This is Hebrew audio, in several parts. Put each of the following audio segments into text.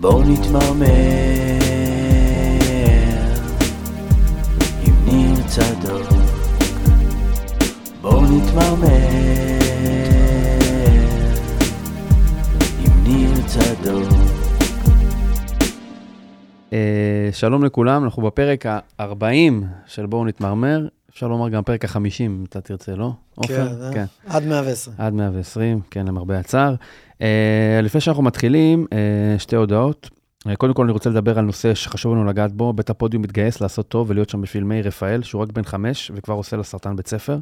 בואו נתמרמר עם ניר צדוק. בואו נתמרמר עם ניר צדוק. אה, שלום לכולם, אנחנו בפרק ה-40 של בואו נתמרמר. אפשר לומר גם פרק ה-50, אם אתה תרצה, לא? עופר? כן, אה? עד 120. עד 120, כן, למרבה הצער. אה, לפני שאנחנו מתחילים, אה, שתי הודעות. אה, קודם כל, אני רוצה לדבר על נושא שחשוב לנו לגעת בו. בית הפודיום מתגייס לעשות טוב ולהיות שם בשביל מאיר רפאל, שהוא רק בן חמש וכבר עושה לסרטן בית ספר.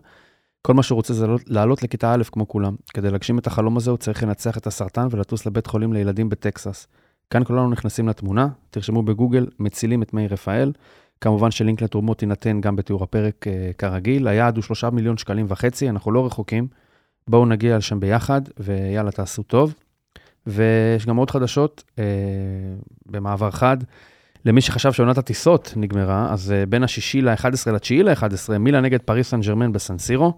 כל מה שהוא רוצה זה לעלות- לעלות לכיתה א' כמו כולם. כדי להגשים את החלום הזה, הוא צריך לנצח את הסרטן ולטוס לבית חולים לילדים בטקסס. כאן כולנו נכנסים לתמונה, תרשמו בגוגל, מצילים את מאיר רפאל. כמובן שלינק לתרומות יינתן גם בתיאור הפרק אה, כרגיל. היעד הוא שלושה מיליון שקלים וחצי, אנחנו לא רחוקים. בואו נגיע לשם ביחד, ויאללה, תעשו טוב. ויש גם עוד חדשות אה, במעבר חד. למי שחשב שעונת הטיסות נגמרה, אז אה, בין השישי ל-11 לתשיעי ל-11, מילה נגד פריס סן ג'רמן בסנסירו.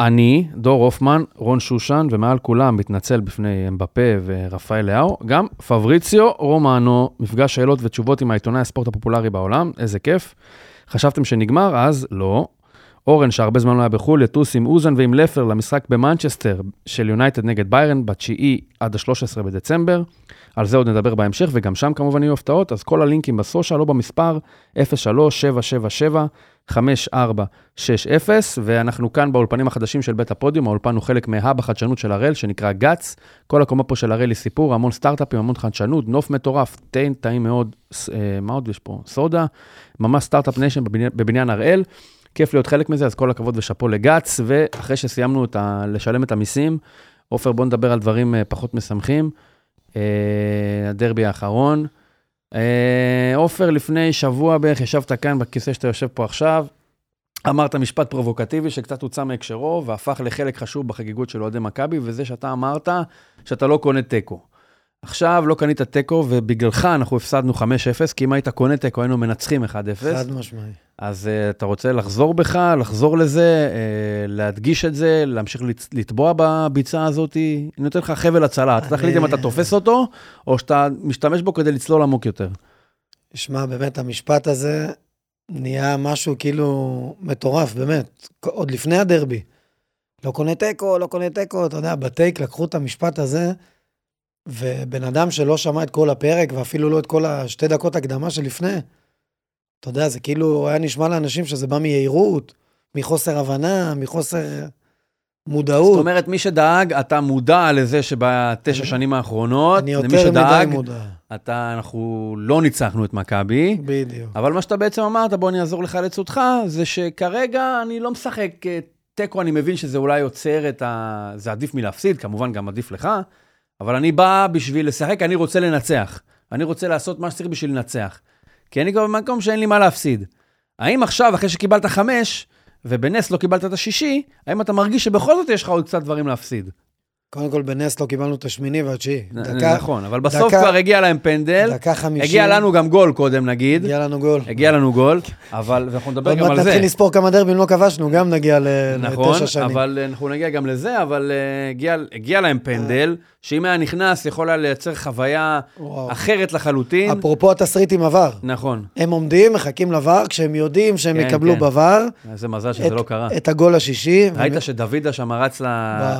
אני, דור הופמן, רון שושן, ומעל כולם מתנצל בפני אמבפה ורפאל לאהו, גם פבריציו רומנו, מפגש שאלות ותשובות עם העיתונאי הספורט הפופולרי בעולם, איזה כיף. חשבתם שנגמר? אז לא. אורן, שהרבה זמן לא היה בחו"ל, יטוס עם אוזן ועם לפר למשחק במנצ'סטר של יונייטד נגד ביירן, ב-9 עד ה-13 בדצמבר. על זה עוד נדבר בהמשך, וגם שם כמובן יהיו הפתעות, אז כל הלינקים בסושיאל או במספר 03-777-5460, ואנחנו כאן באולפנים החדשים של בית הפודיום, האולפן הוא חלק מהאב החדשנות של הראל, שנקרא גץ. כל הקומה פה של הראל היא סיפור, המון סטארט-אפים, המון חדשנות, נוף מטורף, טעים מאוד, אה, מה עוד יש פה? סודה, ממש start-up nation בבניין, בבניין הראל. כיף להיות חלק מזה, אז כל הכבוד ושאפו לגץ, ואחרי שסיימנו את ה, לשלם את המיסים, עופר, בוא נדבר על דברים אה, פחות משמחים. אה, הדרבי האחרון. אה, עופר, לפני שבוע בערך ישבת כאן בכיסא שאתה יושב פה עכשיו, אמרת משפט פרובוקטיבי שקצת הוצא מהקשרו והפך לחלק חשוב בחגיגות של אוהדי מכבי, וזה שאתה אמרת שאתה לא קונה תיקו. עכשיו לא קנית תיקו, ובגללך אנחנו הפסדנו 5-0, כי אם היית קונה תיקו היינו מנצחים 1-0. חד משמעי. אז uh, אתה רוצה לחזור בך, לחזור לזה, uh, להדגיש את זה, להמשיך לצ- לטבוע בביצה הזאת? אני נותן לך חבל הצלה, אתה תחליט אם אתה תופס אותו, או שאתה משתמש בו כדי לצלול עמוק יותר. שמע, באמת, המשפט הזה נהיה משהו כאילו מטורף, באמת. עוד לפני הדרבי. לא קונה תיקו, לא קונה תיקו, אתה יודע, בטייק לקחו את המשפט הזה, ובן אדם שלא שמע את כל הפרק, ואפילו לא את כל השתי דקות הקדמה שלפני, אתה יודע, זה כאילו היה נשמע לאנשים שזה בא מיהירות, מחוסר הבנה, מחוסר מודעות. זאת אומרת, מי שדאג, אתה מודע לזה שבתשע שנים האחרונות, אני יותר מדי שדאג, מודע. אתה, אנחנו לא ניצחנו את מכבי, בדיוק. אבל מה שאתה בעצם אמרת, בוא אני אעזור לך לצודך, זה שכרגע אני לא משחק אה, תיקו, אני מבין שזה אולי יוצר את ה... זה עדיף מלהפסיד, כמובן גם עדיף לך, אבל אני בא בשביל לשחק, אני רוצה לנצח. אני רוצה לעשות מה שצריך בשביל לנצח. כי אני כבר במקום שאין לי מה להפסיד. האם עכשיו, אחרי שקיבלת חמש, ובנס לא קיבלת את השישי, האם אתה מרגיש שבכל זאת יש לך עוד קצת דברים להפסיד? קודם כל, בנס לא קיבלנו את השמיני והתשיעי. דקה, נכון, אבל בסוף דקה- כבר הגיע להם פנדל, דקה חמישים. הגיע לנו גם גול קודם נגיד, הגיע לנו גול. הגיע לנו גול, אבל אנחנו נדבר עוד גם מעט על זה. נתחיל לספור כמה דרבים לא כבשנו, גם נגיע ל- נכון, לתשע שנים. אבל אה, אנחנו נגיע גם לזה, אבל אה, הגיע, הגיע להם פנדל, שאם היה נכנס, יכול היה לייצר חוויה וואו. אחרת לחלוטין. אפרופו התסריט עם עבר, נכון, הם עומדים, מחכים לבר, כשהם יודעים שהם כן, יקבלו כן. בבר, איזה מזל שזה את- לא קרה. את הגול השישי. ראית ו- שדוידה שם רץ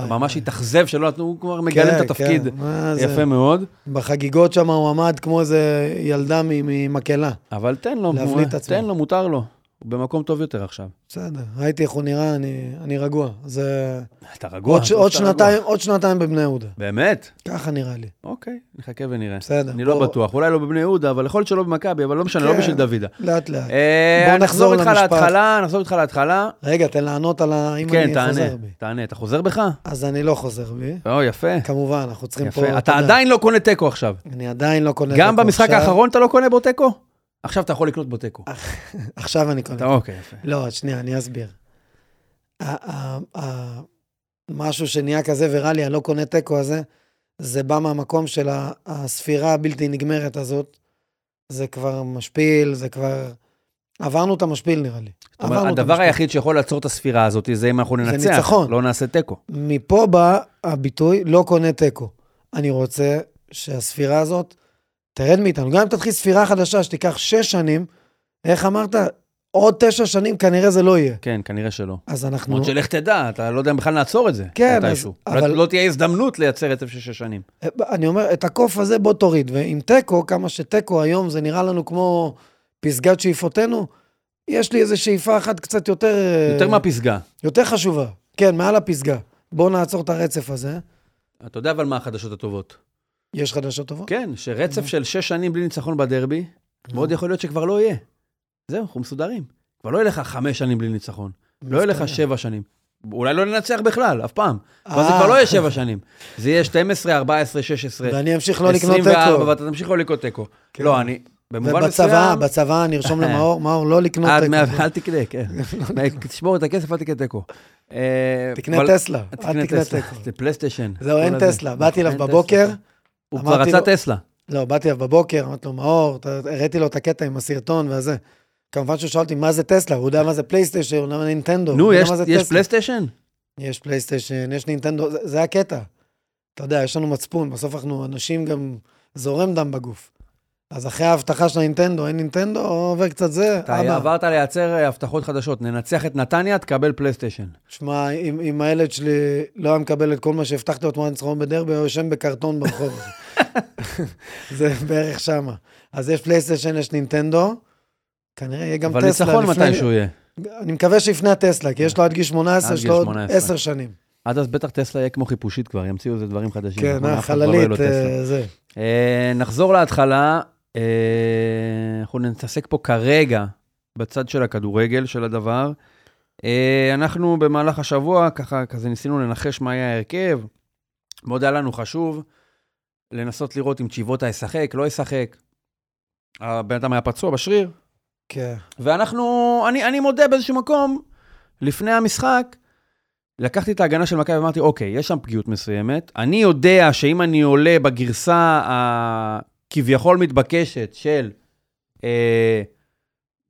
ממש. התאכזב שלא נתנו, הוא כבר מגלם כן, את התפקיד. כן, מה זה? יפה מאוד, בחגיגות שם הוא עמד כמו איזה ילדה ממקהלה. אבל תן לו, להבליט עצמו. תן לו, מותר לו. הוא במקום טוב יותר עכשיו. בסדר, ראיתי איך הוא נראה, אני- אני רגוע. זה... אתה רגוע? עוד עוד שאתה רגוע. שנתיים, עוד שנתיים בבני יהודה. באמת? ככה נראה לי. אוקיי, נחכה ונראה. בסדר. אני לא בוא- בטוח, אולי לא בבני יהודה, אבל יכול להיות שלא במכבי, אבל לא משנה, לא כן. בשביל דוידה. לאט לאט. אה, בוא נחזור איתך. להתחלה, נחזור איתך להתחלה. רגע, תן לענות על ה... אם כן, אני תענה, חוזר בי. תענה. אתה חוזר בך? אז אני לא חוזר בי. או, יפה. כמובן, אנחנו צריכים פה... יפה. אתה יודע, עדיין לא קונה תיקו עכשיו. אני עדיין לא קונה... גם תיקו במשחק עכשיו. האחרון אתה לא קונה בו תיקו? עכשיו אתה יכול לקנות בו תיקו. עכשיו אני קונה. אתה- אוקיי, יפה. לא, שנייה, אני אסביר. משהו שנהיה כזה ויראלי, הלא קונה תיקו הזה, זה בא מהמקום של הספירה הבלתי נגמרת הזאת. זה כבר משפיל, זה כבר... עברנו את המשפיל נראה לי. זאת אומרת, הדבר. היחיד שיכול לעצור את הספירה הזאת זה אם אנחנו זה ננצח. ניצחון. לא נעשה תיקו. מפה בא הביטוי לא קונה תיקו. אני רוצה שהספירה הזאת תרד מאיתנו. גם אם תתחיל ספירה חדשה שתיקח שש שנים, איך אמרת? עוד תשע שנים כנראה זה לא יהיה. כן, כנראה שלא. אז אנחנו... למרות שלך תדע, אתה לא יודע בכלל נעצור את זה. כן, אז- מתישהו. אבל- אבל... לא תהיה הזדמנות לייצר רצף של שש שנים. אני אומר, את הקוף הזה בוא תוריד. ועם תיקו, כמה שתיקו היום זה נראה לנו כמו פסגת שאיפותינו, יש לי איזו שאיפה אחת קצת יותר... יותר מהפסגה. יותר חשובה. כן, מעל הפסגה. בואו נעצור את הרצף הזה. אתה יודע אבל מה החדשות הטובות. יש חדשות טובות? כן, שרצף של שש שנים בלי ניצחון בדרבי, מאוד יכול להיות שכבר לא יהיה. זהו, אנחנו מסודרים. כבר לא יהיה לך חמש שנים בלי ניצחון. לא יהיה לך שבע שנים. אולי לא ננצח בכלל, אף פעם. אבל זה אה. כבר לא יהיה שבע שנים. זה יהיה 12, 14, 16, ואני אמשיך לא לקנות 24, תיקו. ואתה תמשיך לא לקנות תיקו. כן. לא, אני, במובן ובצבא, מסוים... בצבא נרשום למאור, מאור, לא לקנות תיקו. 100, אל תקנה, כן. תשמור את הכסף, אל תקנה תיקו. אה, תקנה טסלה, אל תקנה טסלה. תיקו. זה פלייסטיישן. זהו, אין. טסלה. באתי אליו בבוקר. הוא כבר רצה לו- טסלה. לא, באתי אליו בבוקר, אמרתי לו, מאור, הראיתי לו את הקטע עם הסרטון והזה. כמובן שהוא שאל אותי, מה זה טסלה? הוא יודע מה זה פלייסטיישן, הוא יודע מה זה נינטנדו. נו, יש יש. פלייסטיישן? יש פלייסטיישן, יש נינטנדו, זה, זה הקטע. אתה יודע, יש לנו מצפון, בסוף אנחנו אנשים גם זורם דם בגוף. אז אחרי ההבטחה של הנינטנדו, אין נינטנדו, עובר קצת זה, אתה אבא. עברת לייצר אה, הבטחות חדשות. ננצח את נתניה, תקבל פלייסטיישן. שמע, אם, אם הילד שלי לא היה מקבל את כל מה שהבטחתי לו תמורת ניצחון בדרבי, הוא יושן בקרטון ברחוב. זה בערך שמה. אז יש פלייסטיישן, יש נינטנדו, כנראה יהיה גם אבל טסלה. ניצחון לפני- מתישהו יהיה. אני מקווה שיפנה טסלה, כי יש לו עד גיל 18, עד יש לו עוד 18. 10 שנים. עד אז בטח טסלה יהיה כמו חיפושית כבר, ימציאו איזה דברים חדשים. כן, נכון? אף אחד כבר לא החללית. אה, זה. אה, נחזור להתחלה. אה, אנחנו נתעסק פה כרגע בצד של הכדורגל של הדבר. אה, אנחנו במהלך השבוע, ככה, כזה ניסינו לנחש מה יהיה ההרכב. מאוד היה לנו חשוב לנסות לראות אם צ'יבוטה ישחק, לא ישחק. הבן אדם היה פצוע בשריר, כן. ואנחנו, אני, אני מודה באיזשהו מקום, לפני המשחק, לקחתי את ההגנה של מכבי ואמרתי, אוקיי, יש שם פגיעות מסוימת. אני יודע שאם אני עולה בגרסה הכביכול מתבקשת של אה,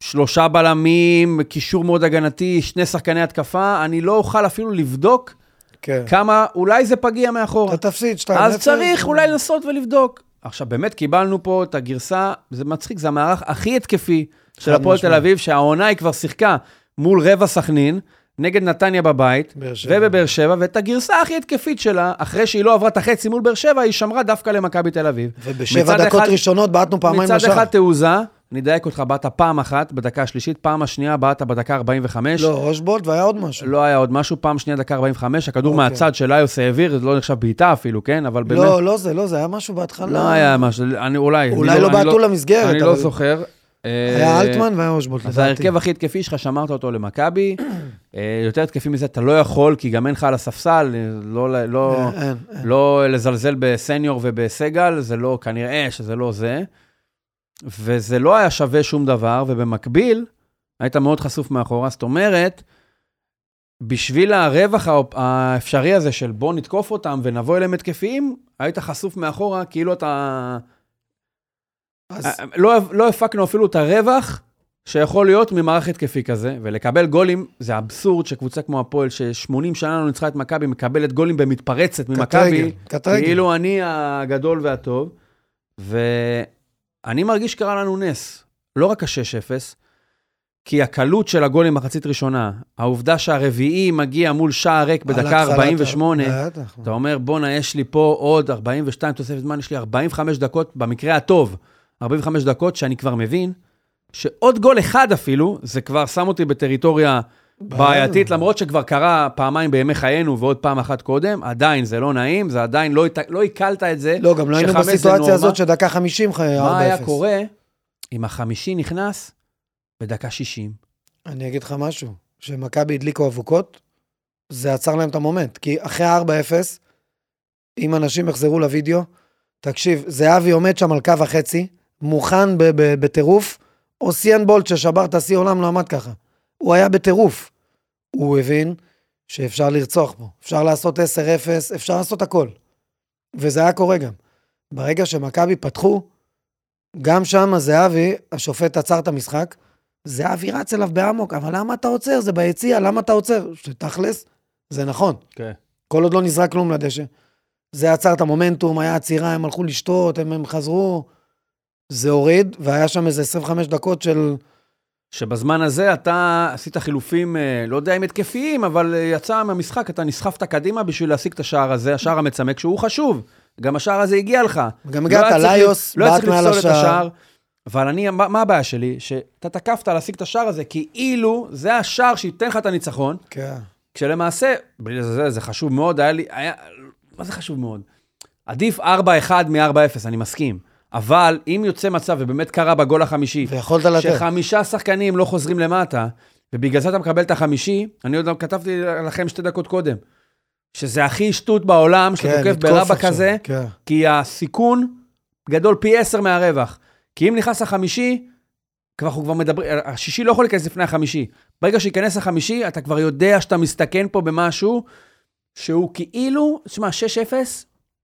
שלושה בלמים, קישור מאוד הגנתי, שני שחקני התקפה, אני לא אוכל אפילו לבדוק כן. כמה, אולי זה פגיע מאחורה. אתה תפסיד 2-0. אז צריך אולי לנסות ולבדוק. עכשיו, באמת קיבלנו פה את הגרסה, זה מצחיק, זה המערך הכי התקפי של הפועל תל. אביב, שהעונה היא כבר שיחקה מול רבע סכנין, נגד נתניה בבית. ובבאר שבע, ואת הגרסה הכי התקפית שלה, אחרי שהיא לא עברה את החצי מול באר שבע, היא שמרה דווקא למכבי תל אביב. ובשבע דקות אחד- ראשונות בעטנו פעמיים מצד לשער. אחד תעוזה, אני אדייק אותך, באת פעם אחת בדקה השלישית, פעם השנייה באת בדקה 45. לא, אושבולט והיה עוד משהו. לא היה עוד משהו, פעם שנייה דקה 45, הכדור אוקיי. מהצד של איוס העביר, זה לא נחשב בעיטה אפילו, כן? אבל באמת... לא, לא זה, לא זה, היה משהו בהתחלה. לא היה משהו, אני אולי... אולי אני לא אני בעטו למסגרת, אני לא אבל- זוכר. היה אה, אלטמן והיה אושבולט, אז לדעתי. ההרכב הכי התקפי שלך, שמרת אותו למכבי. אה, יותר התקפי מזה אתה לא יכול, כי גם אין לך על הספסל, אה, לא- לא- אין, אין, אין. לא לזלזל בסניור ובסגל, זה לא, כנראה שזה לא זה. וזה לא היה שווה שום דבר, ובמקביל, היית מאוד חשוף מאחורה. זאת אומרת, בשביל הרווח האפשרי הזה של בוא נתקוף אותם ונבוא אליהם התקפיים, היית חשוף מאחורה, כאילו אתה... אז לא, לא הפקנו אפילו את הרווח שיכול להיות ממערך התקפי כזה, ולקבל גולים, זה אבסורד שקבוצה כמו הפועל, ש-80 שנה לא ניצחה את מכבי, מקבלת גולים במתפרצת ממכבי. כאילו אני הגדול והטוב, ואני מרגיש שקרה לנו נס, לא רק ה-6-0, כי הקלות של הגולים מחצית ראשונה, העובדה שהרביעי מגיע מול שער ריק בדקה התחלת- 48, בטח. אתה אומר, בואנה, יש לי פה עוד 42 תוספת זמן, יש לי 45 דקות, במקרה הטוב, 45 דקות, שאני כבר מבין שעוד גול אחד אפילו, זה כבר שם אותי בטריטוריה בעייתית, למרות שכבר קרה פעמיים בימי חיינו ועוד פעם אחת קודם, עדיין זה לא נעים, זה עדיין לא, הת- לא עיכלת את זה. לא, גם לא היינו בסיטואציה. הזאת שדקה 50 חיי 4-0. מה היה קורה אם החמישי נכנס בדקה 60? אני אגיד לך משהו, שמכבי הדליקו אבוקות, זה עצר להם את המומנט. כי אחרי ה-4-0, אם אנשים יחזרו לוידאו, תקשיב, זהבי עומד שם על קו החצי, מוכן בטירוף, אוסיאן בולט ששבר את השיא עולם לא עמד ככה. הוא היה בטירוף. הוא הבין שאפשר לרצוח פה, אפשר לעשות 10-0, אפשר לעשות הכל. וזה היה קורה גם. ברגע שמכבי פתחו, גם שם זהבי, השופט עצר את המשחק, זהבי רץ אליו באמוק, אבל למה אתה עוצר? זה ביציע, למה אתה עוצר? שתכלס, זה נכון. כן. כל עוד לא נזרק כלום לדשא. זה עצר את המומנטום, היה עצירה, הם הלכו לשתות, הם, הם חזרו. זה הוריד, והיה שם איזה 25 דקות של... שבזמן הזה אתה עשית חילופים, אה, לא יודע אם התקפיים, אבל אה, יצא מהמשחק, אתה נסחפת קדימה בשביל להשיג את השער הזה, השער המצמק, שהוא חשוב. גם השער הזה הגיע לך. גם לא הגעת, צריך- ליוס, לא היה צריך לפסול את השער. השער. אבל אני, מה, מה הבעיה שלי? שאתה תקפת להשיג את השער הזה, כאילו זה השער שייתן לך את הניצחון, כן. כשלמעשה, בלי לזלזל, זה חשוב מאוד, היה לי, היה, מה זה חשוב מאוד? עדיף 4-1 מ-4-0, אני מסכים. אבל אם יוצא מצב, ובאמת קרה בגול החמישי, ויכולת לתת. שחמישה שחקנים לא חוזרים למטה, ובגלל זה אתה מקבל את החמישי, אני עוד כתבתי לכם שתי דקות קודם, שזה הכי שטות בעולם, שאתה כן, תוקף ברבא עכשיו, כזה, כן. כי הסיכון גדול פי עשר מהרווח. כי אם נכנס החמישי, כבר אנחנו כבר מדברים, השישי לא יכול להיכנס לפני החמישי. ברגע שייכנס החמישי, אתה כבר יודע שאתה מסתכן פה במשהו שהוא כאילו, תשמע, 6-0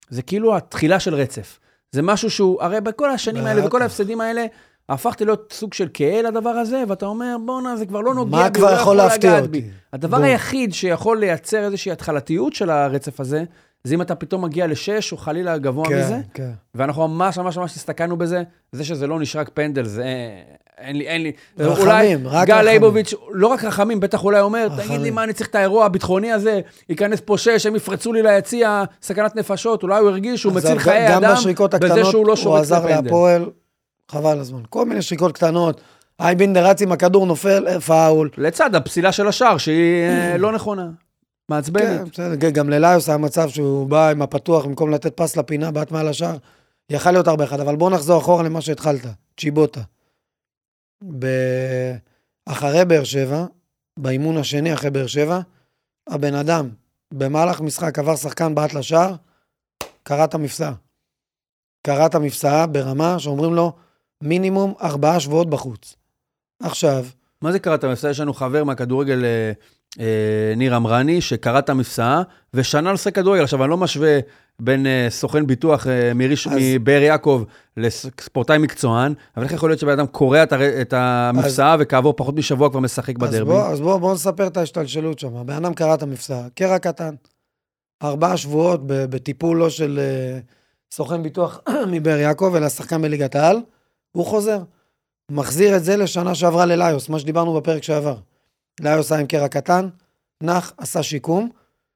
זה כאילו התחילה של רצף. זה משהו שהוא, הרי בכל השנים האלה, בכל. ההפסדים האלה, הפכתי להיות סוג של כהה לדבר הזה, ואתה אומר, בואנה, זה כבר לא נוגע מה בי, כבר הוא לא יכול להפתיע אותי? בי." הדבר בוא. היחיד שיכול לייצר איזושהי התחלתיות של הרצף הזה, זה אם אתה פתאום מגיע לשש, או חלילה גבוה כן, מזה, כן. ואנחנו ממש ממש ממש הסתכלנו בזה, זה שזה לא נשרק פנדל, זה... אין לי, אין לי. רחמים, אולי רק גל רחמים. ליבוביץ', לא רק רחמים, בטח אולי אומר, תגיד לי רחמים. מה אני צריך את האירוע הביטחוני הזה, ייכנס פה שש, הם יפרצו לי ליציע, סכנת נפשות, אולי הוא הרגיש שהוא מציל חיי גם אדם, בשריקות הקטנות שהוא לא הוא עזר. להפועל, חבל הזמן. כל מיני שריקות קטנות. אייבינדר רץ עם הכדור, נופל, אה, פאול. לצד הפסילה של השער, שהיא אה, לא נכונה. כן, מעצבנת. בסדר, גם לליוס היה מצב שהוא בא עם הפתוח, במקום לתת פס לפינה, בעט מעל השער. יכל להיות הרבה אחד, אבל בוא נחזור אחורה למה שהתחלת, צ'יבוטה. ב- אחרי באר שבע, באימון השני אחרי באר שבע, הבן אדם במהלך משחק עבר שחקן בעט לשער, קרע את המפסעה. קרע את המפסעה ברמה שאומרים לו מינימום ארבעה שבועות בחוץ. עכשיו, מה זה קראת המפסעה? יש לנו חבר מהכדורגל, אה, ניר אמרני, שקרא את המפסעה, ושנה לשחק כדורגל. עכשיו, אני לא משווה בין אה, סוכן ביטוח אה, מראש- אז- מבאר יעקב לספורטאי מקצוען, אבל איך יכול להיות שבן אדם קורע את. את המפסעה וכעבור פחות משבוע כבר משחק אז בדרבי? בוא, אז בוא, בוא נספר את ההשתלשלות שם. הבן אדם קרע את המפסע, קרע קטן. ארבעה שבועות בטיפול לא של אה, סוכן ביטוח מבאר יעקב, אלא שחקן בליגת העל, הוא חוזר. מחזיר את זה לשנה שעברה לליוס, מה שדיברנו בפרק שעבר. ליוס היה עם קרע קטן, נח, עשה שיקום,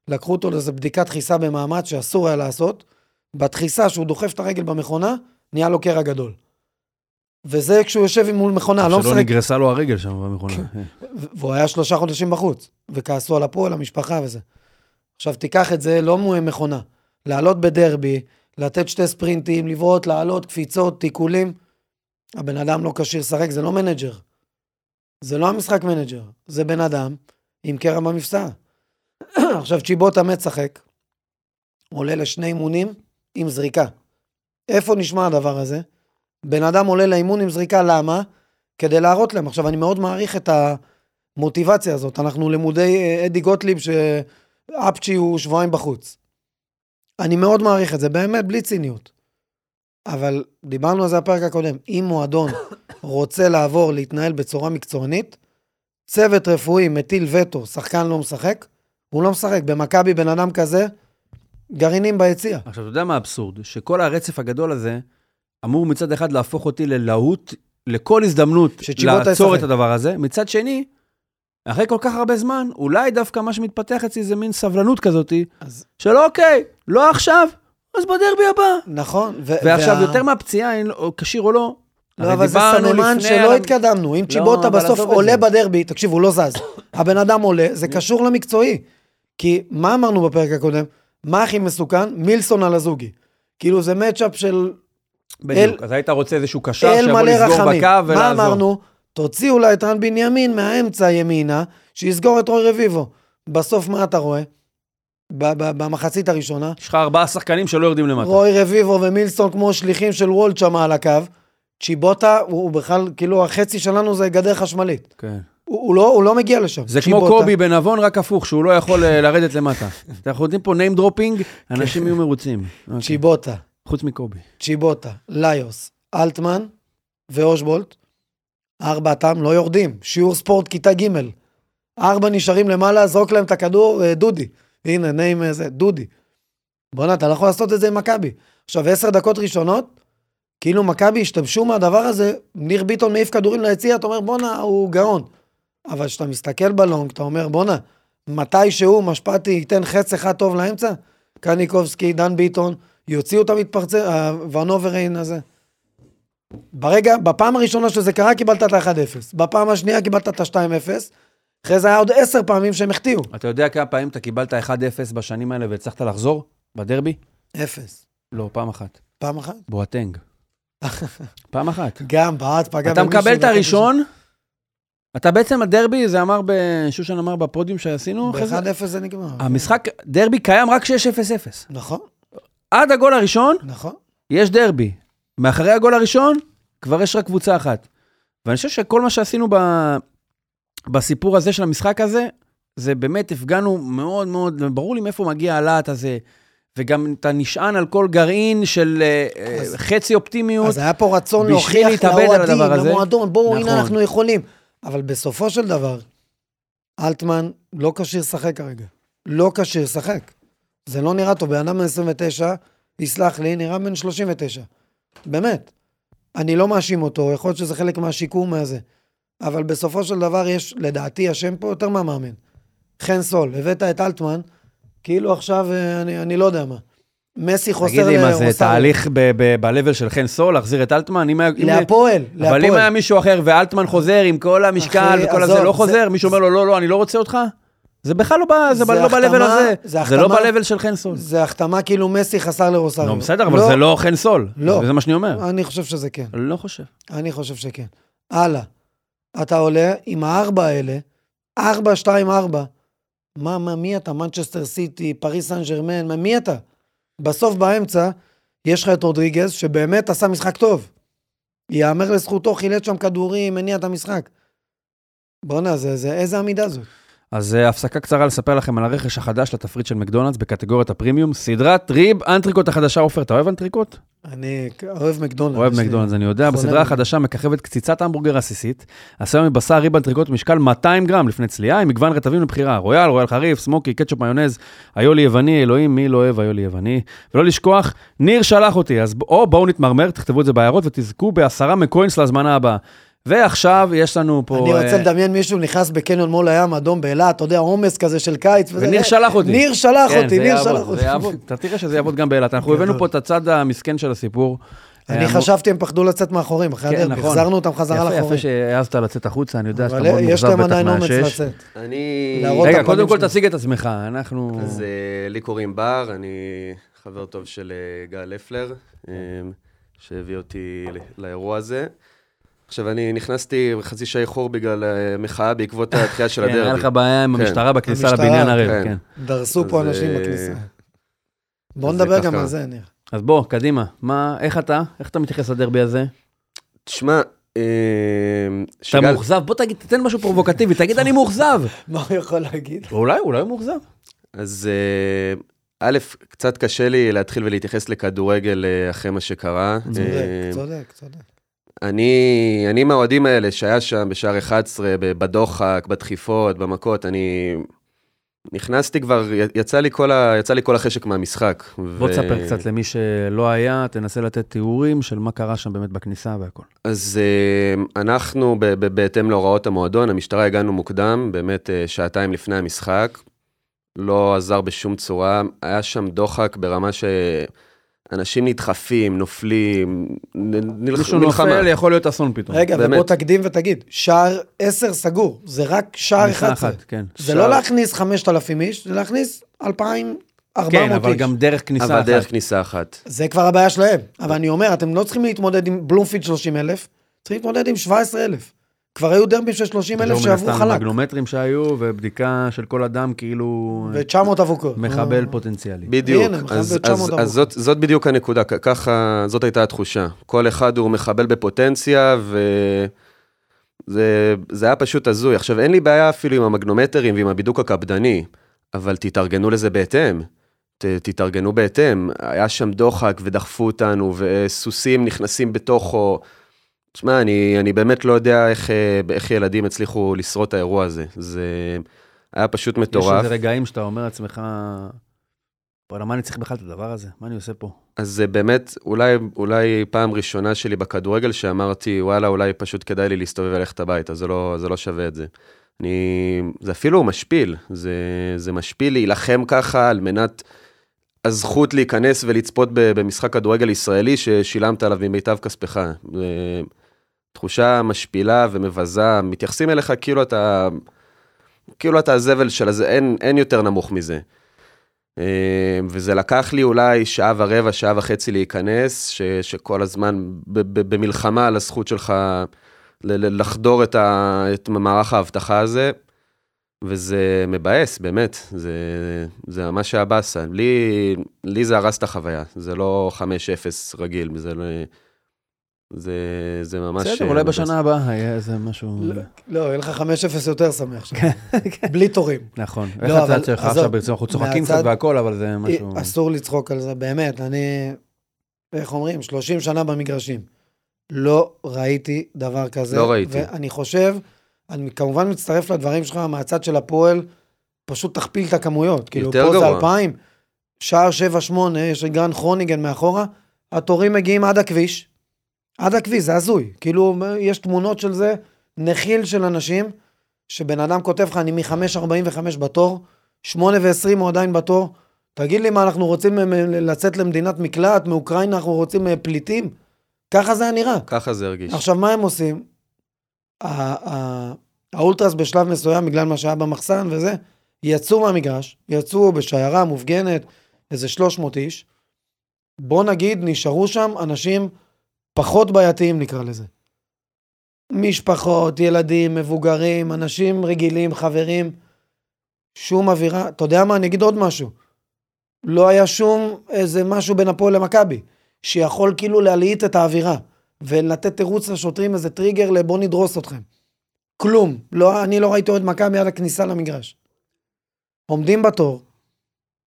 לקחו אותו לאיזו בדיקת דחיסה במאמץ שאסור היה לעשות. בדחיסה, שהוא דוחף את הרגל במכונה, נהיה לו קרע גדול. וזה כשהוא יושב מול מכונה, לא שלא משחק נגרסה לו הרגל שם במכונה. והוא היה שלושה חודשים בחוץ, וכעסו על הפועל, המשפחה וזה. עכשיו תיקח את זה לא מכונה, לעלות בדרבי, לתת שתי ספרינטים, לבעוט, לעלות, קפיצות, תיקולים. הבן אדם לא כשיר לשחק, זה לא manager. זה לא המשחק manager, זה בן אדם עם קרע במפסעה. עכשיו צ'יבוטה מת עולה לשני אימונים עם זריקה. איפה נשמע הדבר הזה? בן אדם עולה לאימון עם זריקה, למה? כדי להראות להם. עכשיו, אני מאוד מעריך את המוטיבציה הזאת. אנחנו למודי אה, אדי גוטליב, שאפצ'י הוא שבועיים בחוץ. אני מאוד מעריך את זה, באמת, בלי ציניות. אבל דיברנו על זה בפרק הקודם, אם מועדון רוצה לעבור, להתנהל בצורה מקצוענית, צוות רפואי מטיל וטו, שחקן לא משחק, הוא לא משחק. במכבי בן אדם כזה, גרעינים ביציע. עכשיו, אתה יודע מה האבסורד? שכל הרצף הגדול הזה אמור מצד אחד להפוך אותי ללהוט לכל הזדמנות לעצור את. הדבר הזה. מצד שני, אחרי כל כך הרבה זמן, אולי דווקא מה שמתפתח אצלי זה מין סבלנות כזאתי, אז של אוקיי, לא עכשיו, אז בדרבי הבא. נכון. ו- ועכשיו, וה- יותר מהפציעה, לא- כשיר או לא, לא, אבל זה סממן שלא על- התקדמנו. אם לא, צ'יבוטה אבל בסוף עולה. בדרבי, תקשיב, הוא לא זז. הבן אדם עולה, זה קשור למקצועי. כי מה אמרנו בפרק הקודם? מה הכי מסוכן? מילסון על הזוגי. כאילו זה מצ'אפ של בדיוק. אז היית רוצה איזשהו קשר אל שיבוא לסגור. בקו ולעזור. מה אמרנו? תוציאו לה את רן בנימין מהאמצע ימינה, שיסגור את רוי רביבו. בסוף מה אתה רואה? במחצית הראשונה, יש לך ארבעה שחקנים שלא יורדים למטה. רוי רביבו ומילסון כמו שליחים של וולט שם על הקו. צ'יבוטה הוא, הוא בכלל, כאילו החצי שלנו זה גדר חשמלית. כן. הוא, הוא, לא, הוא לא מגיע לשם. זה כמו צ'יבוטה. קובי בנבון, רק הפוך, שהוא לא יכול אה, לרדת למטה. אנחנו נותנים פה name dropping, אנשים יהיו מרוצים. אוקיי. צ'יבוטה, חוץ מקובי. צ'יבוטה, ליוס, אלטמן ואושבולט. ארבעתם לא יורדים. שיעור ספורט כיתה ג'. ארבע נשארים למעלה, זרוק להם את הכדור, אה, דודי. הנה, נעים איזה, דודי. בוא'נה, אתה לא יכול לעשות את זה עם מכבי. עכשיו, עשר דקות ראשונות, כאילו מכבי השתמשו מהדבר הזה, ניר ביטון מעיף כדורים ליציע, אתה אומר בואנה, הוא גאון. אבל כשאתה מסתכל ב long, אתה אומר בואנה, מתישהו, משפטי ייתן חץ אחד טוב לאמצע, קניקובסקי, דן ביטון, יוציאו את המתפרצי, הוונוברין הזה. ברגע, בפעם הראשונה שזה קרה, קיבלת את ה-1-0. בפעם השנייה קיבלת את ה-2-0. אחרי זה היה עוד עשר פעמים שהם החטיאו. אתה יודע כמה פעמים אתה קיבלת 1-0 בשנים האלה והצלחת לחזור? בדרבי? אפס. לא, פעם אחת. פעם אחת? בואטנג. פעם אחת. גם, בעט פגע אתה במישהו מקבל את הראשון, אתה בעצם הדרבי, זה אמר, ב- שושן אמר בפודיום שעשינו, אחרי זה, ב-1-0 זה נגמר. המשחק, דרבי קיים רק כשיש 0-0. נכון, עד הגול הראשון, נכון. יש דרבי. מאחורי הגול הראשון, כבר יש רק קבוצה אחת. ואני חושב שכל מה שעשינו ב... בסיפור הזה של המשחק הזה, זה באמת הפגענו מאוד מאוד, ברור לי מאיפה מגיע הלהט הזה, וגם אתה נשען על כל גרעין של אה, אה, אז- חצי אופטימיות. אז היה פה רצון להוכיח לאוהדים. למועדון, בואו, הנה נכון. אנחנו יכולים. אבל בסופו של דבר, אלטמן לא כשיר לשחק כרגע. לא כשיר לשחק. זה לא נראה טוב, בן אדם בן 29, יסלח לי, נראה בן 39. באמת. אני לא מאשים אותו, יכול להיות שזה חלק מהשיקום מהזה. אבל בסופו של דבר יש, לדעתי, השם פה יותר מהמאמן. חן סול, הבאת את אלטמן, כאילו עכשיו, אה, אני, אני לא יודע מה. מסי חוסר תגיד לי, מה זה. תהליך ב-level של חן סול, להחזיר את אלטמן? אם- להפועל, אבל אם להפועל. היה מישהו אחר ואלטמן חוזר עם כל המשקל וכל הזה, לא חוזר, מישהו אומר לו, לא, לא, אני לא רוצה אותך? זה בכלל לא לא ב-level החתמה- הזה. זה לא ב-level של חן סול. זה החתמה כאילו מסי חסר לרוסריו. נו, בסדר, אבל זה לא חן סול. לא. זה מה שאני אומר. אני חושב שזה כן. לא חושב. אני חושב שכן. הלאה. אתה עולה עם הארבע האלה, ארבע, שתיים, ארבע. מה, מה, מי אתה? מנצ'סטר סיטי, פריס סן ג'רמן, מה, מי אתה? בסוף באמצע, יש לך את רודריגז, שבאמת עשה משחק טוב. ייאמר לזכותו, חילץ שם כדורים, מניע את המשחק. בואנה, זה, זה, איזה עמידה זאת? אז אה, הפסקה קצרה לספר לכם על הרכש החדש לתפריט של מקדונלדס בקטגוריית הפרימיום, סדרת rib אנטריקוט החדשה. עופר, אתה אוהב אנטריקוט? אני אוהב מקדונלד. אוהב מקדונלדס, אני יודע. בסדרה. החדשה מככבת קציצת המבורגר עסיסית, עשויה מבשר rib אנטריקוט במשקל 200 גרם לפני צלייה, עם מגוון רטבים לבחירה, royal, royal חריף, smoky, קטשופ מיונז, איולי יווני, אלוהים, מי לא אוהב איולי יווני. ולא לשכוח, ניר שלח אותי, אז או בואו נתמרמר, תכתבו את זה בהערות ותזכו בעשרה מקוינס להזמנה הבאה. ועכשיו יש לנו פה... אני רוצה אה, לדמיין מישהו נכנס בקניון מול הים אדום באילת, אתה יודע, עומס כזה של קיץ. וניר שלח אותי. ניר שלח כן, אותי, ניר שלח זה אותי. אתה תראה שזה יעבוד גם באילת. אנחנו. הבאנו פה את הצד המסכן של הסיפור. אני אה, חשבתי הם פחדו לצאת מאחורים, אחרי כן, הדרבי, נכון. החזרנו אותם חזרה יפה, לאחורים. יפה שהעזת לצאת החוצה, אני יודע שאתה אבל מאוד יש מאוכזב להם בטח עדיין אומץ מהשש. לצאת. אני... רגע, קודם כל. תציג את עצמך, אנחנו... אז אה, לי קוראים בר, אני חבר טוב של גל לפלר, אה, שהביא אותי לאירוע הזה. עכשיו, אני נכנסתי בחצי שעה איחור בגלל אה, מחאה בעקבות התחייה של כן, היה הדרבי. לך בעיה עם כן. המשטרה בכניסה לבניין הריב, כן. כן. דרסו פה אנשים אה, בכניסה. בוא אז זה נדבר גם. על זה, ניר. אז בוא, קדימה. מה, איך אתה? איך אתה מתייחס לדרבי הזה? תשמע, אה, אתה. מאוכזב? בוא תגיד, תתן משהו פרובוקטיבי, תגיד אני מאוכזב. מה הוא יכול להגיד? אולי, אולי הוא מאוכזב. אז א', קצת קשה לי להתחיל ולהתייחס לכדורגל אחרי מה שקרה. צודק, צודק, צודק. אני, אני מהאוהדים האלה שהיה שם בשער 11, ב- בדוחק, בדחיפות, במכות, אני נכנסתי כבר, יצא לי כל, ה, יצא לי כל החשק מהמשחק. בוא תספר קצת למי שלא היה, תנסה לתת תיאורים של מה קרה שם באמת בכניסה והכל. אז אה, אנחנו, בהתאם להוראות המועדון, המשטרה הגענו מוקדם, באמת אה, שעתיים לפני המשחק. לא עזר בשום צורה, היה שם דוחק ברמה שאנשים נדחפים, נופלים, נ- נלח- מישהו. נופל, יכול להיות אסון פתאום. רגע, באמת. ובוא תקדים ותגיד, שער 10 סגור, זה רק שער כניסה 11. אחת, כן. זה שער- לא להכניס 5,000 איש, זה להכניס 2,400 איש. כן, אבל גם דרך כניסה אבל אחת. דרך כניסה אחת. זה כבר הבעיה שלהם. אבל אני אומר, אתם לא צריכים להתמודד עם בלומפיד 30,000, צריכים להתמודד עם 17,000. כבר היו דרבים של 30,000 לא שעברו חלק, מגנומטרים שהיו, ובדיקה של כל אדם כאילו ו-900 אבוקות. מחבל אה, פוטנציאלי. בדיוק, אז, 900 אז, עבור. אז זאת, זאת בדיוק הנקודה, ככה, זאת הייתה התחושה. כל אחד הוא מחבל בפוטנציה, וזה זה היה פשוט הזוי. עכשיו, אין לי בעיה אפילו עם המגנומטרים ועם הבידוק הקפדני, אבל תתארגנו לזה בהתאם. ת, תתארגנו בהתאם. היה שם דוחק ודחפו אותנו, וסוסים נכנסים בתוכו. תשמע, אני, אני באמת לא יודע איך, אה, איך ילדים הצליחו לשרוד את האירוע הזה. זה היה פשוט יש מטורף. איזה רגעים שאתה אומר לעצמך, וואלה, מה אני צריך בכלל את הדבר הזה? מה אני עושה פה? אז זה באמת אולי, אולי פעם ראשונה שלי בכדורגל שאמרתי, וואלה, אולי פשוט כדאי לי להסתובב וללכת הביתה, זה לא, זה לא שווה את זה. אני, זה אפילו משפיל, זה, זה משפיל להילחם ככה על מנת הזכות להיכנס ולצפות במשחק כדורגל ישראלי ששילמת עליו ממיטב כספך. תחושה משפילה ומבזה, מתייחסים אליך כאילו אתה, כאילו אתה הזבל של הזה, אין, אין יותר נמוך מזה. אה, וזה לקח לי אולי שעה ורבע, שעה וחצי להיכנס, ש, שכל הזמן ב, ב, במלחמה על הזכות שלך ל, ל, לחדור את, ה, את מערך האבטחה הזה, וזה מבאס, באמת, זה, זה ממש היה באסה. לי, לי זה הרס את החוויה, זה לא 5-0 רגיל, זה לא... זה, זה ממש... בסדר, אולי מבאס. בשנה הבאה יהיה איזה משהו... לא, לא, יהיה לך 5-0 יותר שמח שם. בלי תורים. נכון. לא, איך הצד שלך עכשיו ברצינות? אנחנו צוחקים קצת והכל, אבל זה משהו... אסור לצחוק על זה, באמת. אני, איך אומרים, 30 שנה במגרשים. לא ראיתי דבר כזה. לא ראיתי. ואני חושב, אני כמובן מצטרף לדברים שלך מהצד של הפועל, פשוט תכפיל את הכמויות. כאילו, יותר פה זה גרוע. 2,000, שער 7-8, יש גרן כרוניגן מאחורה, התורים מגיעים עד הכביש. עד הכביש, זה הזוי. כאילו, יש תמונות של זה, נחיל של אנשים, שבן אדם כותב לך, אני מ-5.45 בתור, 8 ו-20 הוא עדיין בתור. תגיד לי מה, אנחנו רוצים אה, לצאת למדינת מקלט, מאוקראינה אנחנו רוצים אה, פליטים? ככה זה היה נראה. ככה זה הרגיש. עכשיו, מה הם עושים? האולטרס בשלב מסוים, בגלל מה שהיה במחסן וזה, יצאו מהמגרש, יצאו בשיירה מופגנת, איזה 300 איש. בוא נגיד, נשארו שם אנשים פחות בעייתיים, נקרא לזה. משפחות, ילדים, מבוגרים, אנשים רגילים, חברים. שום אווירה. אתה יודע מה? אני אגיד עוד משהו. לא היה שום איזה משהו בין הפועל למכבי, שיכול כאילו להלהיט את האווירה, ולתת תירוץ לשוטרים, איזה טריגר לבוא נדרוס אתכם. כלום. לא, אני לא ראיתי עוד מכבי עד הכניסה למגרש. עומדים בתור,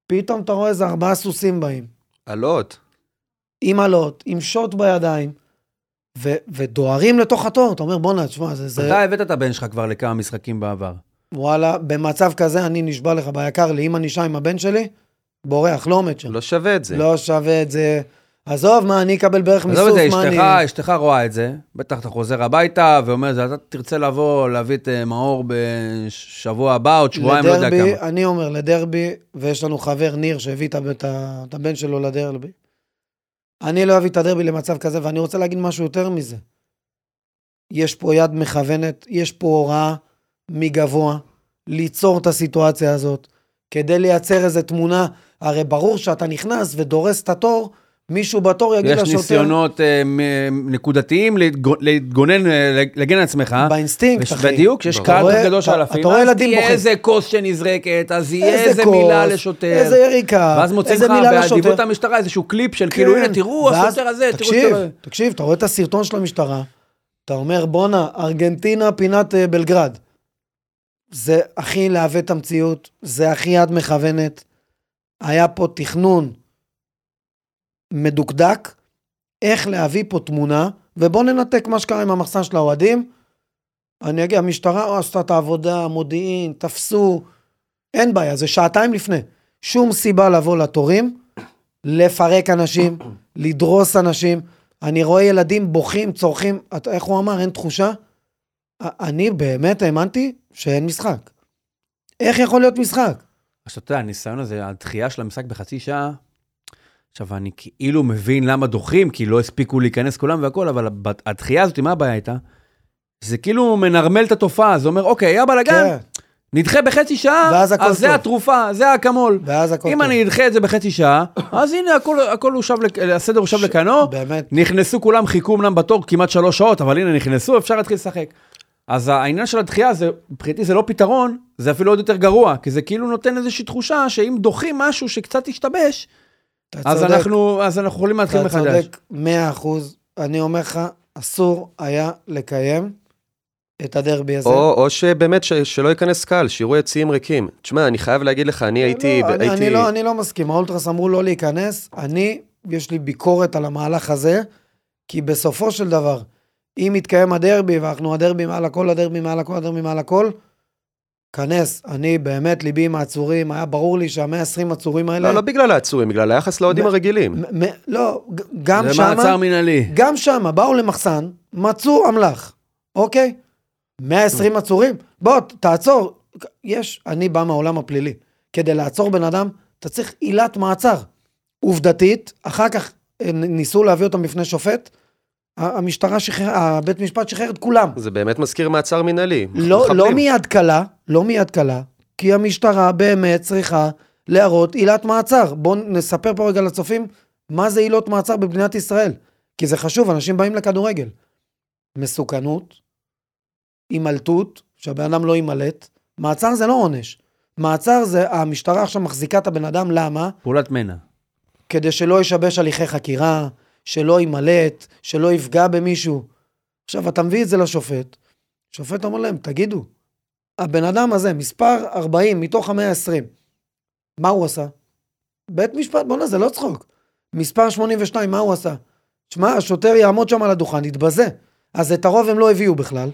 פתאום אתה רואה איזה ארבעה סוסים באים, עלות. עם עלות, עם שוט בידיים, ו- ודוהרים לתוך התור. אתה אומר, בואנה, תשמע, זה... זה... אתה הבאת את הבן שלך כבר לכמה משחקים בעבר. וואלה, במצב כזה אני נשבע לך ביקר לי, אם אני שם עם הבן שלי, בורח, לא עומד שם. לא שווה את זה. לא שווה את זה. עזוב, מה, אני אקבל בערך עזוב את מיסוף, זה, מה אני... אשתך, אשתך רואה את זה, בטח אתה חוזר הביתה ואומר, אתה תרצה לבוא, להביא את אה, מאור בשבוע הבא, עוד שבועיים, לא יודע כמה. אני אומר, לדרבי, ויש לנו חבר, ניר, שהביא את, את, את הבן שלו לדרבי. אני לא אביא את הדרבי למצב כזה, ואני רוצה להגיד משהו יותר מזה. יש פה יד מכוונת, יש פה הוראה מגבוה ליצור את הסיטואציה הזאת, כדי לייצר איזו תמונה. הרי ברור שאתה נכנס ודורס את התור, מישהו בתור יגיד יש לשוטר, ניסיונות אה, נקודתיים להתגו- להתגונן, אה, לגן על עצמך. באינסטינקט, אחי. בדיוק, שיש קהל גדול של אלפים, אתה רואה אז ילדים תהיה בוכים. איזה כוס שנזרקת, אז יהיה איזה מילה לשוטר. איזה יריקה, ואז מוצאים לך באדיבות. המשטרה איזשהו קליפ של כאילו, הנה, תראו, ואז- השוטר הזה, תראו תקשיב. תקשיב, אתה רואה את הסרטון של המשטרה, אתה אומר, בואנה, ארגנטינה, פינת אה, בלגרד. זה הכי לעוות את המציאות, זה הכי יד מכוונת. היה פה תכנון מדוקדק, איך להביא פה תמונה, ובוא ננתק מה שקרה עם המחסן של האוהדים. אני אגיד, המשטרה עשתה את העבודה, מודיעין, תפסו, אין בעיה, זה שעתיים לפני. שום סיבה לבוא לתורים, לפרק אנשים, לדרוס אנשים. אני רואה ילדים בוכים, צורכים, את- איך הוא אמר, אין תחושה? אני באמת האמנתי שאין משחק. איך יכול להיות משחק? עכשיו, אתה יודע, הניסיון הזה, הדחייה של המשחק בחצי שעה, עכשיו, אני כאילו מבין למה דוחים, כי לא הספיקו להיכנס כולם והכל, אבל הדחייה הזאת, מה הבעיה איתה? זה כאילו מנרמל את התופעה, זה אומר, אוקיי, היה בלאגן, כן, נדחה בחצי שעה, אז זה טוב. התרופה, זה האקמול. ואז הכל אם טוב. אני אדחה את זה בחצי שעה, אז הנה, הכל, הכל הושב, הסדר הושב ש- לכנו, באמת, נכנסו כולם, חיכו אמנם בתור כמעט שלוש שעות, אבל הנה, נכנסו, אפשר להתחיל לשחק. אז העניין של הדחייה, זה, מבחינתי זה לא פתרון, זה אפילו עוד יותר גרוע, כי זה כאילו נותן איזושהי תחושה שאם דוחים משהו שקצת השתבש, אז צודק, אנחנו, אז אנחנו יכולים להתחיל אתה מחדש. צודק מאה אחוז. אני אומר לך, אסור היה לקיים את הדרבי הזה. או, או שבאמת ש, שלא ייכנס קהל, שיראו יציאים ריקים. תשמע, אני חייב להגיד לך, אני הייתי... לא, אני, הייתי... אני, לא, אני לא מסכים, האולטרס אמרו לא להיכנס, אני, יש לי ביקורת על המהלך הזה, כי בסופו של דבר, אם יתקיים הדרבי, ואנחנו הדרבי מעל הכל, הדרבי מעל הכל, הדרבי מעל הכל, כנס, אני באמת, ליבי עם העצורים, היה ברור לי שהמאה עשרים עצורים האלה... לא, לא בגלל העצורים, בגלל היחס לאוהדים הרגילים. מ- מ- לא, גם זה שמה... מעצר מינהלי. גם שם, באו למחסן, מצאו אמל"ח, אוקיי? 120 עצורים? בוא, תעצור. יש, אני בא מהעולם הפלילי. כדי לעצור בן אדם, אתה צריך עילת מעצר. עובדתית, אחר כך אה, ניסו להביא אותם בפני שופט, המשטרה שחרר, הבית משפט שחרר את כולם. זה באמת מזכיר מעצר מינהלי. לא, מחבלים. לא מיד קלה, לא מיד קלה, כי המשטרה באמת צריכה להראות עילת מעצר. בואו נספר פה רגע לצופים מה זה עילות מעצר במדינת ישראל. כי זה חשוב, אנשים באים לכדורגל. מסוכנות, הימלטות, שהבן אדם לא יימלט. מעצר זה לא עונש. מעצר זה, המשטרה עכשיו מחזיקה את הבן אדם, למה? פעולת מנע. כדי שלא ישבש הליכי חקירה, שלא יימלט, שלא יפגע במישהו. עכשיו, אתה מביא את זה לשופט, שופט אומר להם, תגידו, הבן אדם הזה, מספר 40 מתוך המאה ה-20, מה הוא עשה? בית משפט, בוא'נה, זה לא צחוק. מספר 82, מה הוא עשה? שמע, השוטר יעמוד שם על הדוכן, יתבזה. אז את הרוב הם לא הביאו בכלל.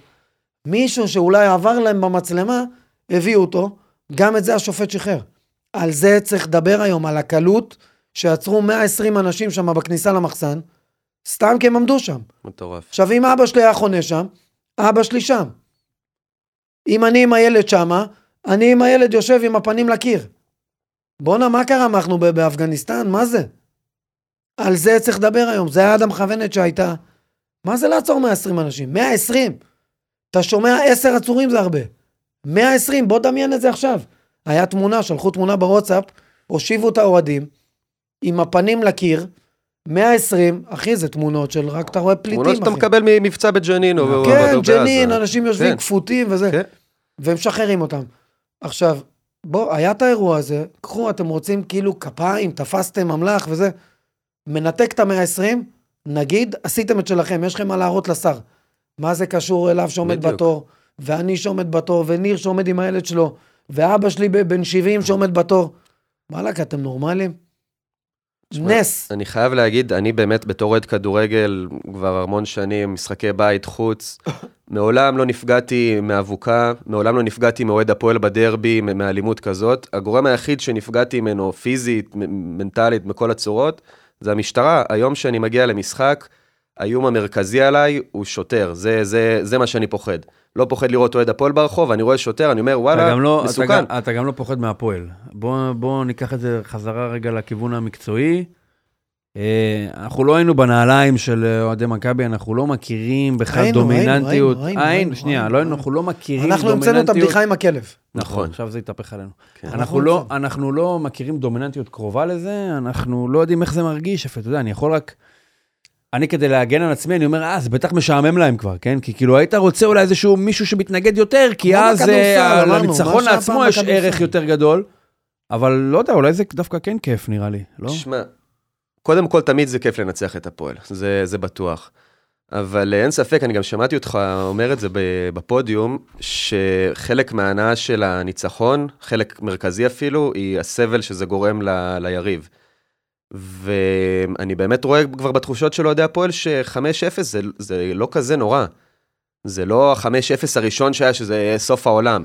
מישהו שאולי עבר להם במצלמה, הביאו אותו, גם את זה השופט שחרר. על זה צריך לדבר היום, על הקלות שעצרו 120 אנשים שם בכניסה למחסן, סתם כי הם עמדו שם. מטורף. עכשיו, אם אבא שלי היה חונה שם, אבא שלי שם. אם אני עם הילד שמה, אני עם הילד יושב עם הפנים לקיר. בואנה, מה קרה? אנחנו באפגניסטן? מה זה? על זה צריך לדבר היום, זה היד המכוונת שהייתה. מה זה לעצור 120 אנשים? 120! אתה שומע 10 עצורים זה הרבה. 120, בוא דמיין את זה עכשיו. היה תמונה, שלחו תמונה בוואטסאפ, הושיבו את האוהדים, עם הפנים לקיר, 120, אחי, זה תמונות של רק אתה רואה פליטים, תמונות שאתה אחי. מקבל ממבצע בג'נין או... כן, ג'נין. אנשים יושבים כן. כפותים וזה, כן. והם משחררים אותם. עכשיו, בוא, היה את האירוע הזה, קחו, אתם רוצים כאילו כפיים, תפסתם אמל"ח וזה, מנתק את המאה ה-20, נגיד, עשיתם את שלכם, יש לכם מה להראות לשר. מה זה קשור אליו שעומד בדיוק. בתור, ואני שעומד בתור, וניר שעומד עם הילד שלו, ואבא שלי ב- בן 70 שעומד בתור. וואלכ, אתם נורמלים? נס. אני חייב להגיד, אני באמת בתור אוהד כדורגל כבר המון שנים, משחקי בית, חוץ, מעולם לא נפגעתי מאבוקה, מעולם לא נפגעתי מאוהד הפועל בדרבי, מאלימות כזאת. הגורם היחיד שנפגעתי ממנו פיזית, מנטלית, מכל הצורות, זה המשטרה. היום שאני מגיע למשחק, האיום המרכזי עליי הוא שוטר, זה, זה, זה מה שאני פוחד. לא פוחד לראות אוהד הפועל ברחוב, אני רואה שוטר, אני אומר, אתה וואלה, גם, לא, אתה, מסוכן. גם, אתה גם לא פוחד מהפועל. בוא, בוא ניקח את זה חזרה רגע לכיוון המקצועי. אה, אנחנו לא היינו בנעליים של אוהדי מכבי, אנחנו לא מכירים בכלל ראינו, דומיננטיות. ראינו, ראינו, אין, ראינו, שנייה, ראינו, לא, ראינו. אנחנו לא מכירים אנחנו דומיננטיות. המצאנו את הבדיחה עם הכלב. נכון, נכון. עכשיו זה יתהפך עלינו. כן. אנחנו אנחנו לא. אנחנו לא מכירים דומיננטיות קרובה לזה, אנחנו לא יודעים איך זה מרגיש, אפילו, אתה יודע, אני יכול רק... אני כדי להגן על עצמי, אני אומר, אה, זה בטח משעמם להם כבר, כן? כי כאילו היית רוצה אולי איזשהו מישהו שמתנגד יותר, כי אז אה, לניצחון לעצמו יש. ערך יותר גדול, אבל לא יודע, אולי זה דווקא כן כיף נראה לי, לא? תשמע, קודם כל תמיד זה כיף לנצח את הפועל, זה, זה בטוח. אבל אה, אין ספק, אני גם שמעתי אותך אומר את זה ב- בפודיום, שחלק מההנאה של הניצחון, חלק מרכזי אפילו, היא הסבל שזה גורם ל, ליריב. ואני באמת רואה כבר בתחושות של אוהדי הפועל ש-5-0 זה, זה לא כזה נורא. זה לא ה-5-0 הראשון שהיה, שזה סוף העולם.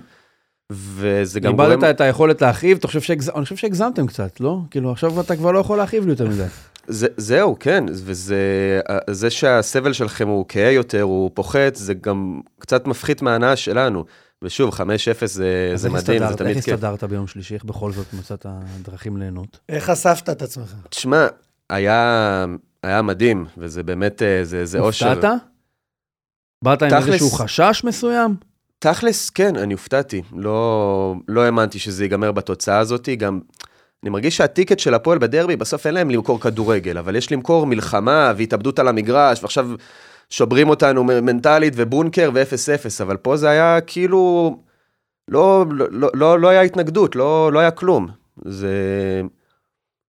וזה גם גורם... איבדת את היכולת להכאיב, אתה חושב שהגז... אני חושב שהגזמתם קצת, לא? כאילו, עכשיו אתה כבר לא יכול להכאיב לי יותר מדי. זה, זהו, כן, וזה זה שהסבל שלכם הוא כהה יותר, הוא פוחת, זה גם קצת מפחית מההנאה שלנו. ושוב, 5-0 זה, זה איך מדהים, זה? תמיד איך כיף. הסתדרת ביום שלישי? איך בכל זאת מצאת דרכים ליהנות? איך חשפת את עצמך? תשמע, היה, היה מדהים, וזה באמת, אה, זה, זה אושר. הופתעת? באת עם תכלס- איזשהו חשש מסוים? תכלס, כן, אני הופתעתי. לא, לא האמנתי שזה ייגמר בתוצאה הזאת. גם, אני מרגיש שהטיקט של הפועל בדרבי, בסוף אין להם למכור כדורגל, אבל יש למכור מלחמה והתאבדות על המגרש, ועכשיו שוברים אותנו מנטלית ובונקר ו-0-0, אבל פה זה היה כאילו, לא, לא, לא, לא, היה התנגדות, לא, לא היה כלום. זה,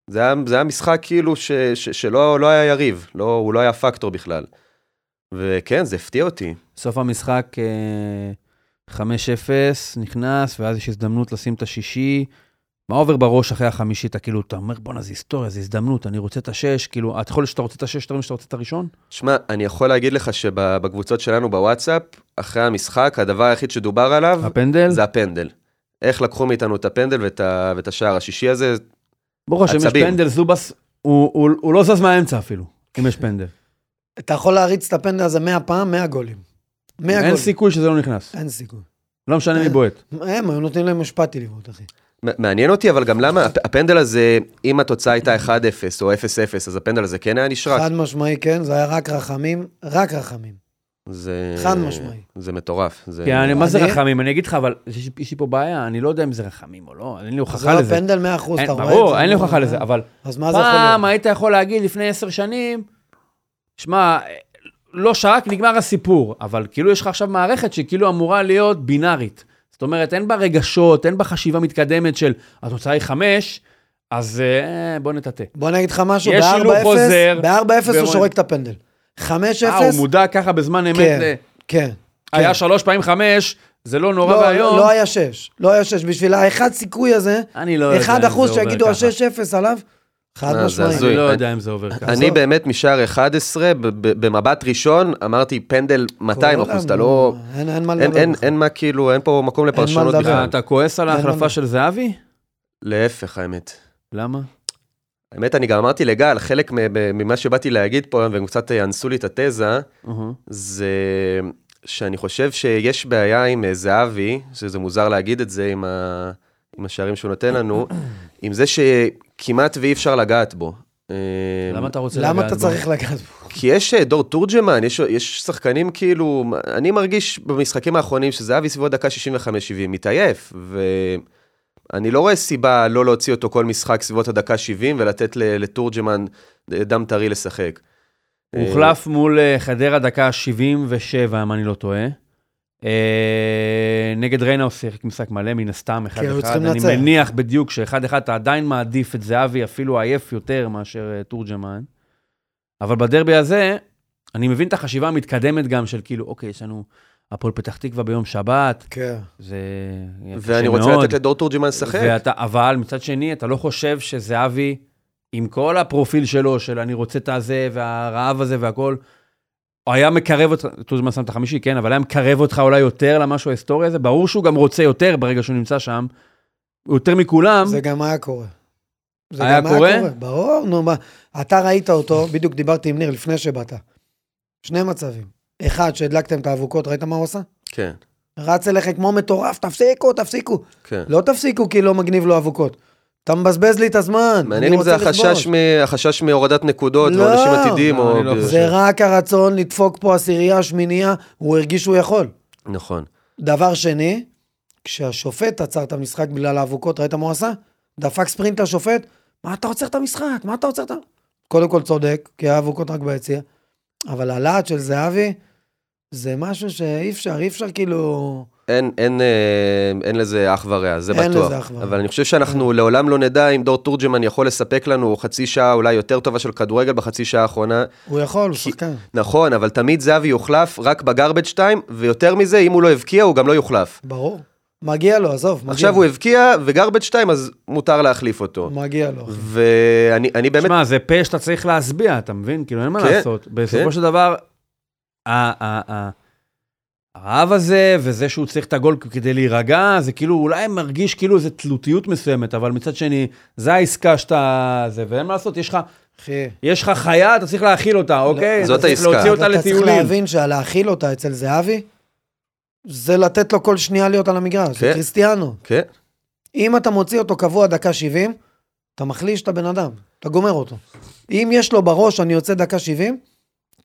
זה, היה, זה היה משחק כאילו ש, ש, שלא לא היה יריב, לא, הוא לא היה פקטור בכלל. וכן, זה הפתיע אותי. סוף המשחק אה, 5-0, נכנס, ואז יש הזדמנות לשים את השישי. מה עובר בראש אחרי החמישי? אתה כאילו, אתה אומר, בואנה, זה היסטוריה, זה הזדמנות, אני רוצה את השש. כאילו, אתה יכול שאתה רוצה את השש יותר משאתה רוצה את הראשון? שמע, אני יכול להגיד לך שבקבוצות שלנו בוואטסאפ, אחרי המשחק, הדבר היחיד שדובר עליו, הפנדל? זה הפנדל. איך לקחו מאיתנו את הפנדל ואת, ה, ואת השער השישי הזה, ברוך השם, יש. פנדל, זובס, הוא- הוא הוא לא זז מהאמצע אפילו, אם יש פנדל. אתה יכול להריץ את הפנדל הזה 100 פעם, 100 גולים. 100 אין גולים. סיכוי שזה לא נכנס. אין סיכוי. לא משנה מי אין. בועט. הם היו נותנים להם משפטי לבעוט, אחי. מעניין אותי, אבל גם למה הפ- הפנדל הזה, אם התוצאה הייתה 1-0 או 0-0, אז הפנדל הזה כן היה נשרק. חד משמעי, כן, זה היה רק רחמים, רק רחמים. זה... חד משמעי. זה מטורף. זה... כי אני- מה זה אני- רחמים? אני אגיד לך, אבל יש לי פה בעיה, אני לא יודע אם זה רחמים או לא, אין לי זה הוכחה לא לזה. פנדל 100 אחוז, אין- אתה רואה את זה. ברור, אין לי נו, הוכחה. לזה, אבל אז מה זה יכול פעם להיות? היית יכול להגיד לפני עשר שנים, שמע, לא שרק, נגמר הסיפור, אבל כאילו יש לך עכשיו מערכת שכאילו אמורה להיות בינארית. זאת אומרת, אין בה רגשות, אין בה חשיבה מתקדמת של התוצאה היא חמש, אז אה, בוא נטאטא. בוא אני אגיד לך משהו, יש הילוך חוזר, ב-4-0 ב-4-0 הוא שורק את הפנדל. 5-0, אה, הוא מודע ככה בזמן אמת, כן, ל- כן. היה כן. שלוש פעמים חמש, זה לא נורא לא, ואיום. לא היה 6, לא היה 6. בשביל האחד סיכוי הזה, אני לא יודע 1 אם זה אחוז עובר שיגידו ככה. ה-6-0 עליו, חד אה, זה משמעי. הזוי. אני לא יודע אם זה עובר ככה. אני באמת משער 11, ב- ב- במבט ראשון, אמרתי פנדל 200 כל אחוז, אתה לא... אין מה לדבר. אין, מה כאילו, אין פה מקום לפרשנות. בכלל. אתה כועס על ההחלפה. של זהבי? להפך, האמת. למה? האמת, אני גם אמרתי לגל, חלק ממה שבאתי להגיד פה, והם קצת אנסו לי את התזה. זה שאני חושב שיש בעיה עם אה, זהבי, שזה מוזר להגיד את זה עם, ה... עם השערים שהוא נותן לנו, עם זה שכמעט ואי אפשר לגעת בו. אה, למה אתה רוצה לגעת למה אתה בו? צריך לגעת בו? כי יש אה, דור תורג'מן, יש, יש שחקנים כאילו, אני מרגיש במשחקים האחרונים שזהבי סביבות דקה 65-70, מתעייף, ואני לא רואה סיבה לא להוציא אותו כל משחק סביבות הדקה 70 ולתת ל- לתורג'מן דם טרי לשחק. הוא הוחלף מול אה, חדרה דקה 77, אם אני לא טועה. אה, נגד ריינה הוא שיחק משחק מלא, מן הסתם, 1-1. כן, היו צריכים אני. מניח בדיוק ש-1-1 אתה עדיין מעדיף את זהבי, אפילו עייף יותר מאשר אה, תורג'מן. אבל בדרבי הזה, אני מבין את החשיבה המתקדמת גם של כאילו, אוקיי, יש לנו הפועל פתח תקווה ביום שבת, כן. זה יהיה קשה ואני רוצה מאוד. לתת לדור תורג'מן לשחק. ואתה, אבל מצד שני, אתה לא חושב שזהבי, עם כל הפרופיל שלו, של אני רוצה את הזה, והרעב הזה והכל, הוא היה מקרב אותך, טוזמן שם את החמישי, כן, אבל היה מקרב אותך אולי יותר למשהו ההיסטורי הזה. ברור שהוא גם רוצה יותר ברגע שהוא נמצא שם, יותר מכולם. זה גם היה קורה. זה היה גם קורה? ברור, נו מה. אתה ראית אותו, בדיוק דיברתי עם ניר לפני שבאת. שני מצבים. אחד, שהדלקתם את האבוקות, ראית מה הוא עשה? כן, רץ אליך כמו מטורף, תפסיקו, תפסיקו. כן. לא תפסיקו כי לא מגניב לו אבוקות. אתה מבזבז לי את הזמן. מעניין אם זה החשש. מ... החשש מהורדת נקודות, לא, ואנשים עתידים, לא, או... לא חושב. זה רק הרצון לדפוק פה עשירייה, שמינייה, הוא הרגיש שהוא יכול. נכון. דבר שני, כשהשופט עצר את המשחק בגלל האבוקות, ראית מה הוא עשה? דפק ספרינט לשופט, מה אתה עוצר את המשחק? מה אתה עוצר את ה... קודם כל צודק, כי האבוקות רק ביציע, אבל הלהט של זהבי, זה משהו שאי אפשר, אי אפשר כאילו... אין, אין, אה, אין לזה אח ורע, זה אין בטוח. לזה אח ורע. אבל אני חושב שאנחנו לעולם לא נדע אם דור תורג'מן יכול לספק לנו חצי שעה אולי יותר טובה של כדורגל בחצי שעה האחרונה. הוא יכול, הוא כי- שחקן. נכון, אבל תמיד זהבי יוחלף רק בגרבג' 2, ויותר מזה, אם הוא לא הבקיע, הוא גם לא יוחלף. ברור. מגיע לו, עזוב, מגיע עכשיו לו. הוא הבקיע, וגרבג' 2, אז מותר להחליף אותו. מגיע לו. ואני אני באמת... שמע, זה פה שאתה צריך להשביע, אתה מבין? כאילו, אין מה כן, לעשות. בסופו כן. של דבר, ה- הרעב הזה, וזה שהוא צריך את הגול כדי להירגע, זה כאילו, אולי מרגיש כאילו איזו תלותיות מסוימת, אבל מצד שני, זה העסקה שאתה... זה, ואין מה לעשות, יש לך, אחי. יש לך חיה, אתה צריך להאכיל אותה, אוקיי? לא, זאת אתה צריך העסקה. להוציא אותה אתה צריך לטיולים. להבין שלהאכיל אותה אצל זהבי, זה לתת לו כל שנייה להיות על המגרש, זה כן. קריסטיאנו. כן, אם אתה מוציא אותו קבוע דקה 70, אתה מחליש את הבן אדם, אתה גומר אותו. אם יש לו בראש, אני יוצא דקה 70,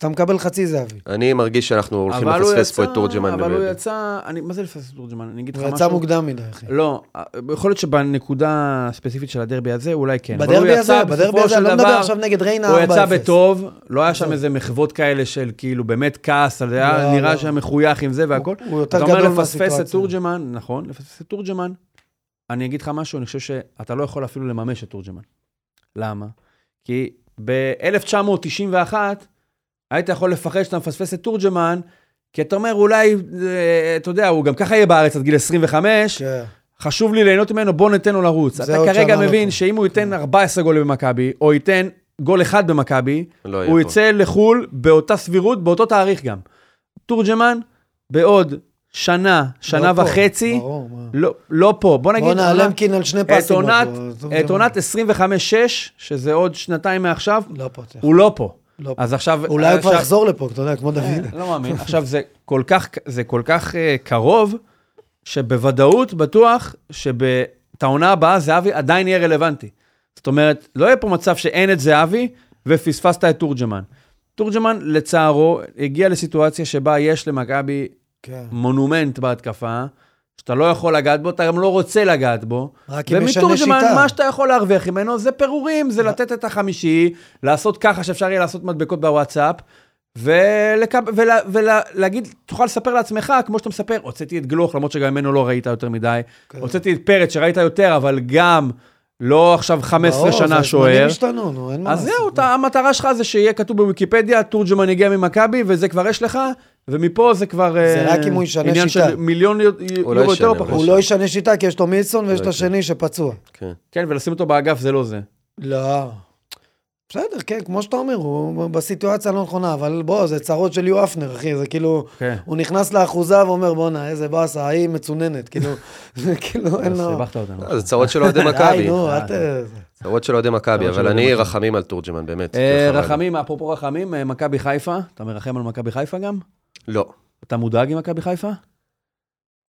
אתה מקבל חצי זהבי. אני מרגיש שאנחנו הולכים אבל הוא לפספס פה את תורג'מן. אבל הוא. יצא, אני, מה זה לפספס את תורג'מן? אני אגיד לך הוא משהו. יצא מוקדם מדי, אחי. לא, יכול להיות שבנקודה הספציפית של הדרבי הזה, אולי כן. הוא בדרבי הזה, בדרבי הזה, אני לא מדבר דבר- עכשיו נגד ריינה 4-0. הוא יצא בטוב, לא היה שם. איזה מחוות כאלה של כאילו באמת כעס, לא, היה נראה לא. שהיה מחוייך עם זה והכל. הוא- הוא יותר אתה אומר גדול לפספס את מהסיטואציה. תורג'מן, נכון, לפספס את תורג'מן. אני אגיד לך משהו, אני חושב שאתה לא יכול אפילו לממש את תורג'מן. למה? כי ב-1991 היית יכול לפחד שאתה מפספס את תורג'מן, כי אתה אומר, אולי, אה, אתה יודע, הוא גם ככה יהיה בארץ עד גיל 25, כן. חשוב לי ליהנות ממנו, בוא ניתן לו לרוץ. אתה כרגע מבין פה. שאם הוא ייתן 14 גולים במכבי, או ייתן גול אחד במכבי, לא הוא פה. יצא לחו"ל באותה סבירות, באותו תאריך גם. תורג'מן, בעוד שנה, שנה לא פה, וחצי, ברור, מה. לא, לא פה. בוא נגיד, בואנה, עונה- למקין על שני פסים. פה. את עונת 25-6, שזה עוד שנתיים מעכשיו, לא פה. הוא לא פה. לא. אז עכשיו... אולי הוא כבר עכשיו- יחזור לפה, אתה יודע, כמו דוד. לא מאמין. עכשיו, זה כל כך, זה כל כך אה, קרוב, שבוודאות בטוח שאת העונה הבאה זהבי עדיין יהיה רלוונטי. זאת אומרת, לא יהיה פה מצב שאין את זהבי ופספסת את תורג'מן. תורג'מן, לצערו, הגיע לסיטואציה שבה יש למכבי כן. מונומנט בהתקפה, שאתה לא יכול לגעת בו, אתה גם לא רוצה לגעת בו. רק אם ומתורג'מן, שיטה. מה שאתה יכול להרוויח ממנו זה פירורים, זה לתת את החמישי, לעשות ככה שאפשר יהיה לעשות מדבקות בוואטסאפ, ולהגיד, ולה, ולה, תוכל לספר לעצמך, כמו שאתה מספר, הוצאתי את גלוך, למרות שגם ממנו לא ראית יותר מדי, כן. הוצאתי את פרץ שראית יותר, אבל גם לא עכשיו 15 ברור, שנה זה שוער. הזמנים השתנו, נו, אין מה אז לעשות. זהו, אתה, המטרה שלך זה שיהיה כתוב בוויקיפדיה, תורג'מן הגיע ממכבי, וזה כבר יש לך, ומפה זה כבר... זה אה, רק אם הוא ישנה עניין שיטה. של מיליון לא יורו ישנה, יותר או הוא פחות. הוא לא ישנה שיטה, כי יש לו מילסון ויש את לא השני שפצוע. כן. כן, ולשים אותו באגף זה לא זה. לא. בסדר, כן, כמו שאתה אומר, הוא בסיטואציה הלא נכונה, אבל בוא, זה צרות של יו אפנר, אחי, זה כאילו, כן. הוא נכנס לאחוזה ואומר, בואנה, איזה באסה, ההיא מצוננת, כאילו, זה כאילו, אין לו... סיבכת אותנו. לא, זה צרות של אוהדי די, מכבי. נו, אה, אל ת... צרות של אוהדי מכבי, אבל אני. רחמים על תורג'מן, באמת. אה. רחמים, אפרופו רחמים, אה, מכבי חיפה, אתה מרחם על מכבי חיפה גם? לא. אתה מודאג עם מכבי חיפה?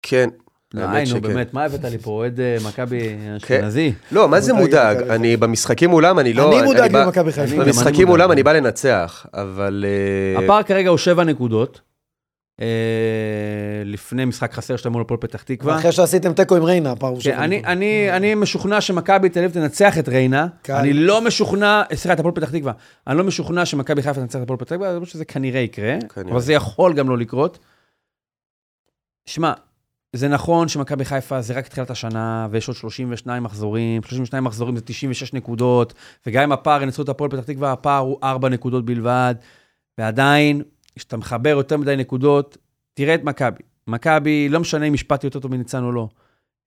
כן. האמת נו שכן. באמת, מה הבאת לי פה, אוהד אה, מכבי אשכנזי? לא, מה זה מודאג אני במשחקים מולם, אני לא... אני מודאג ממכבי חיפה. במשחקים. מולם אני בא לנצח, אבל... אה, הפער כרגע הוא שבע נקודות. אה, לפני משחק חסר שאתה מול הפועל פתח תקווה. אחרי שעשיתם תיקו עם ריינה, הפעם הוא כן, שבע אני, נקודות. אני, אני משוכנע שמכבי תל אביב תנצח את ריינה. אני לא משוכנע, סליחה, את הפועל פתח תקווה. אני לא משוכנע שמכבי חיפה תנצח את הפועל פתח תקווה, אני חושב שזה כנראה יקרה. אבל זה יכול גם לא לקרות. שמע, זה נכון שמכבי חיפה זה רק תחילת השנה, ויש עוד 32 מחזורים, 32 מחזורים זה 96 נקודות, וגם אם הפער ינצחו את הפועל פתח תקווה, הפער הוא 4 נקודות בלבד, ועדיין, כשאתה מחבר יותר מדי נקודות, תראה את מכבי. מכבי, לא משנה אם השפעתי יותר טוב מניצן או לא.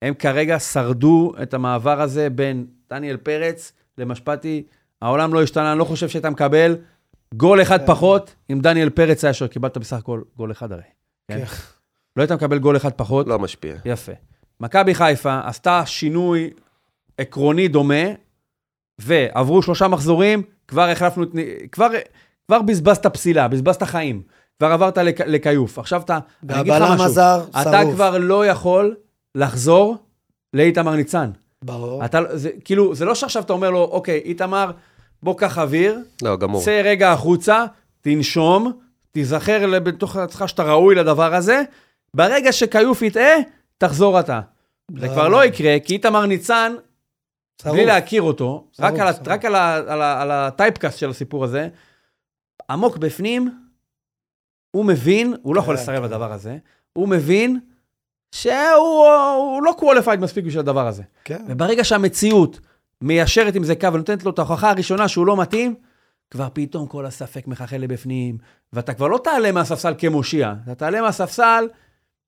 הם כרגע שרדו את המעבר הזה בין דניאל פרץ למשפטי. העולם לא השתנה, אני לא חושב שהיית מקבל גול אחד כן. פחות אם דניאל פרץ היה שוער. קיבלת בסך הכל גול אחד הרי. כן? לא היית מקבל גול אחד פחות. לא משפיע. יפה. מכבי חיפה עשתה שינוי עקרוני דומה, ועברו שלושה מחזורים, כבר החלפנו את... כבר, כבר בזבזת פסילה, בזבזת חיים. כבר עברת לק, לכיוף. עכשיו אתה... אני אגיד לך והבלם משהו. הזר, אתה שרוף. כבר לא יכול לחזור לאיתמר ניצן. ברור. אתה, זה, כאילו, זה לא שעכשיו אתה אומר לו, אוקיי, איתמר, בוא קח אוויר, לא, גמור. צא רגע החוצה, תנשום, תיזכר בתוך עצמך שאתה ראוי לדבר הזה, ברגע שכיוף יטעה, תחזור אתה. זה לא. כבר לא יקרה, כי איתמר ניצן. בלי להכיר אותו, רק על הטייפקאסט של הסיפור הזה, עמוק בפנים, הוא מבין, הוא לא יכול כן, לסרב כן. לדבר הזה, הוא מבין שהוא הוא לא qualified מספיק בשביל הדבר הזה. כן. וברגע שהמציאות מיישרת עם זה קו ונותנת לו את ההוכחה הראשונה שהוא לא מתאים, כבר פתאום כל הספק מחלחל לבפנים, ואתה כבר לא תעלה מהספסל כמושיע, אתה תעלה מהספסל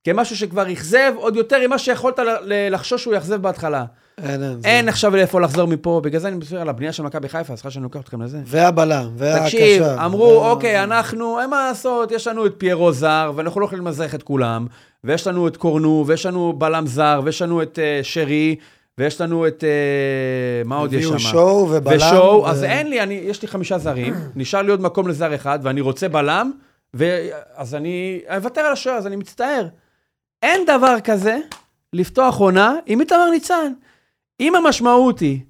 כמשהו שכבר אכזב עוד יותר ממה שיכולת לחשוש שהוא יאכזב בהתחלה. אין, אין. אין עכשיו לאיפה לחזור מפה, בגלל זה אני מסתכל על הבנייה של מכבי חיפה, סליחה שאני לוקח אתכם לזה. והבלם, והקשר. תקשיב, אמרו, וה- אוקיי, אנחנו, אין מה לעשות, יש לנו את פיירו זר, ואנחנו לא יכולים למזרח את כולם, ויש לנו את קורנו, ויש לנו בלם זר, ויש לנו את אה, שרי, ויש לנו את... אה, מה עוד יש שם? הביאו שואו ובלם. ושואו, ו- אז אין לי, אני, יש לי חמישה זרים, נשאר לי עוד מקום לזר אחד, ואני רוצה בלם, ו... אז אני אוותר על השוער, אז אני מצטער. אין דבר כזה לפתוח עונה עם איתמר ניצן. אם המשמעות היא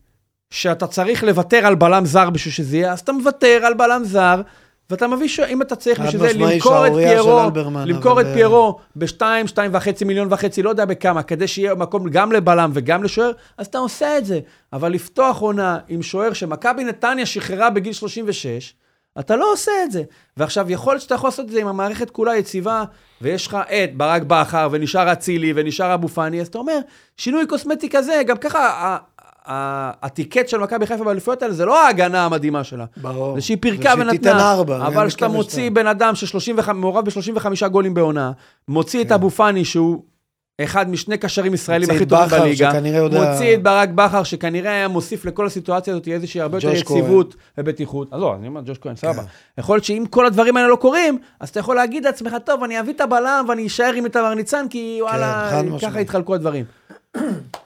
שאתה צריך לוותר על בלם זר בשביל שזה יהיה, אז אתה מוותר על בלם זר, ואתה מביא, ש... אם אתה צריך בשביל זה למכור את פיירו, למכור את אבל, פיירו בשתיים, שתיים וחצי מיליון וחצי, לא יודע בכמה, כדי שיהיה מקום גם לבלם וגם לשוער, אז אתה עושה את זה. אבל לפתוח עונה עם שוער שמכבי נתניה שחררה בגיל 36, אתה לא עושה את זה. ועכשיו, יכול להיות שאתה יכול לעשות את זה עם המערכת כולה יציבה, ויש לך את ברק בכר, ונשאר אצילי, ונשאר אבו פאני, אז אתה אומר, שינוי קוסמטי כזה, גם ככה, הטיקט של מכבי חיפה באליפויות האלה, זה לא ההגנה המדהימה שלה. ברור. זה שהיא פירקה ונתנה. ארבע. אבל כשאתה מוציא בן אדם שמעורב ב-35 גולים בעונה, מוציא את כן. אבו פאני שהוא אחד משני קשרים ישראלים הכי טובים בליגה. שכנראה יודע- מוציא את ברק בכר, שכנראה היה מוסיף לכל הסיטואציה הזאת איזושהי הרבה יותר. יציבות ובטיחות. אז לא, אני אומר, ג'וש כהן, סבבה. כן. יכול להיות שאם כל הדברים האלה לא קורים, אז אתה יכול להגיד לעצמך, טוב, אני אביא את הבלם ואני אשאר עם איתמר ניצן, כי וואלה, חד ככה. יתחלקו הדברים.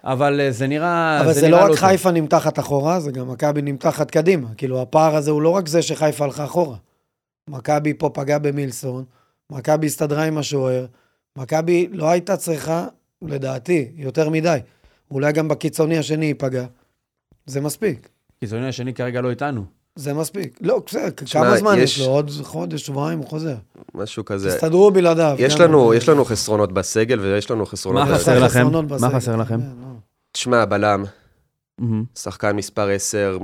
אבל אה, זה נראה... אבל זה נראה לא רק טוב. חיפה נמתחת אחורה, זה גם מכבי נמתחת קדימה. כאילו, הפער הזה הוא לא רק זה שחיפה הלכה אחורה. מכבי פה פגע במילסון, מכבי הסתדרה עם השוער, מכבי לא הייתה צריכה, לדעתי, יותר מדי. אולי גם בקיצוני השני ייפגע. זה מספיק. קיצוני השני כרגע לא איתנו. זה מספיק. לא, בסדר, כמה זמן יש- יש לו? עוד חודש, שבועיים הוא חוזר. משהו כזה. תסתדרו בלעדיו. יש גם- לנו, יש לנו חסרונות בסגל ויש לנו חסרונות... מה ב- חסר לכם? מה בסגל. חסר לכם? כן. תשמע, בלם. שחקן מספר 10,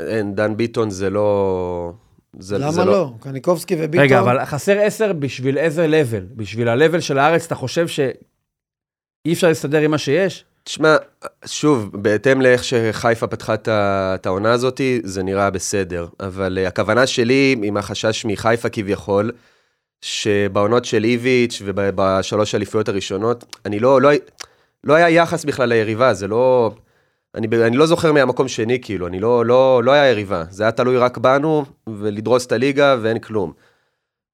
אין, דן ביטון זה לא... זה, למה זה לא? קניקובסקי וביטון. רגע, אבל חסר עשר בשביל איזה לבל? בשביל ה-level של הארץ, אתה חושב שאי אפשר להסתדר עם מה שיש? תשמע, שוב, בהתאם לאיך שחיפה פתחה את העונה הזאת, זה נראה בסדר. אבל uh, הכוונה שלי, עם החשש מחיפה כביכול, שבעונות של איביץ' ובשלוש האליפויות הראשונות, אני לא, לא, לא היה יחס בכלל ליריבה, זה לא... אני, אני לא זוכר מהמקום שני, כאילו, אני לא, לא, לא היה יריבה. זה היה תלוי רק בנו, ולדרוס את הליגה, ואין כלום.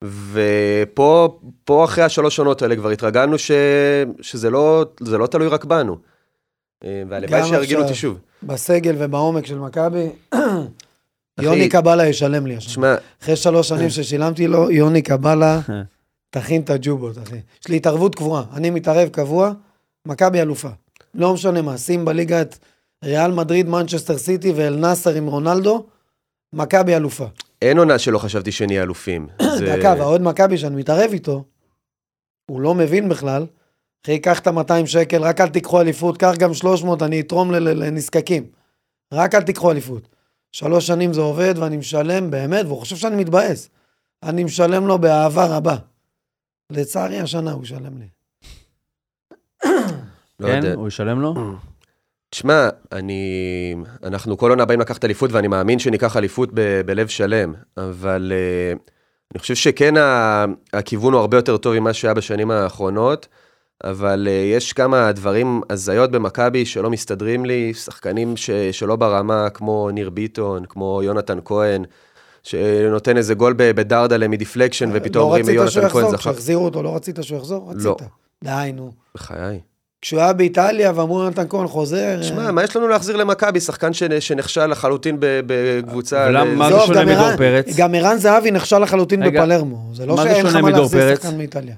ופה, פה אחרי השלוש עונות האלה כבר התרגלנו ש, שזה לא, זה לא תלוי רק בנו. אה, והלוואי שירגילו אותי. שוב. בסגל ובעומק של מכבי, יוני קבלה ישלם לי השנה. אחרי שלוש שנים ששילמתי לו, יוני קבלה, תכין את הג'ובות, אחי. יש לי התערבות קבועה. אני מתערב קבוע, מכבי אלופה. לא משנה מה, שים בליגה את ריאל מדריד, מנצ'סטר סיטי ואל נאסר עם רונלדו, מכבי אלופה. אין עונה שלא חשבתי שנהיה אלופים. זה- דקה, והאוהד מכבי שאני מתערב איתו, הוא לא מבין בכלל. אחי, קח את ה-200 שקל, רק אל תיקחו אליפות, קח גם 300, אני אתרום לנזקקים. רק אל תיקחו אליפות. שלוש שנים זה עובד ואני משלם באמת, והוא חושב שאני מתבאס. אני משלם לו באהבה רבה. לצערי השנה הוא ישלם לי. לא כן? יודע. הוא ישלם לו? תשמע, אני... אנחנו כל עונה באים לקחת אליפות, ואני מאמין שניקח אליפות ב... בלב שלם, אבל uh, אני חושב שכן ה... הכיוון הוא הרבה יותר טוב ממה שהיה בשנים האחרונות, אבל uh, יש כמה דברים, הזיות במכבי שלא מסתדרים לי, שחקנים ש... שלא ברמה, כמו ניר ביטון, כמו יונתן כהן, שנותן איזה גול בדרדלה מדיפלקשן, ופתאום לא אומרים רצית שהוא יונתן כהן יחזור, זכר. כשהחזירו אותו, לא רצית שהוא יחזור? רצית. לא. די, נו. בחיי. כשהוא היה באיטליה ואמרו יונתן כהן חוזר... שמע, אה, מה יש לנו להחזיר למכבי? שחקן שנ- שנכשל לחלוטין בקבוצה... מה זה שונה גם מדור פרץ? גם ערן זהבי נכשל לחלוטין בפלרמו. זה לא שאין לך מה להחזיר? שחקן מאיטליה.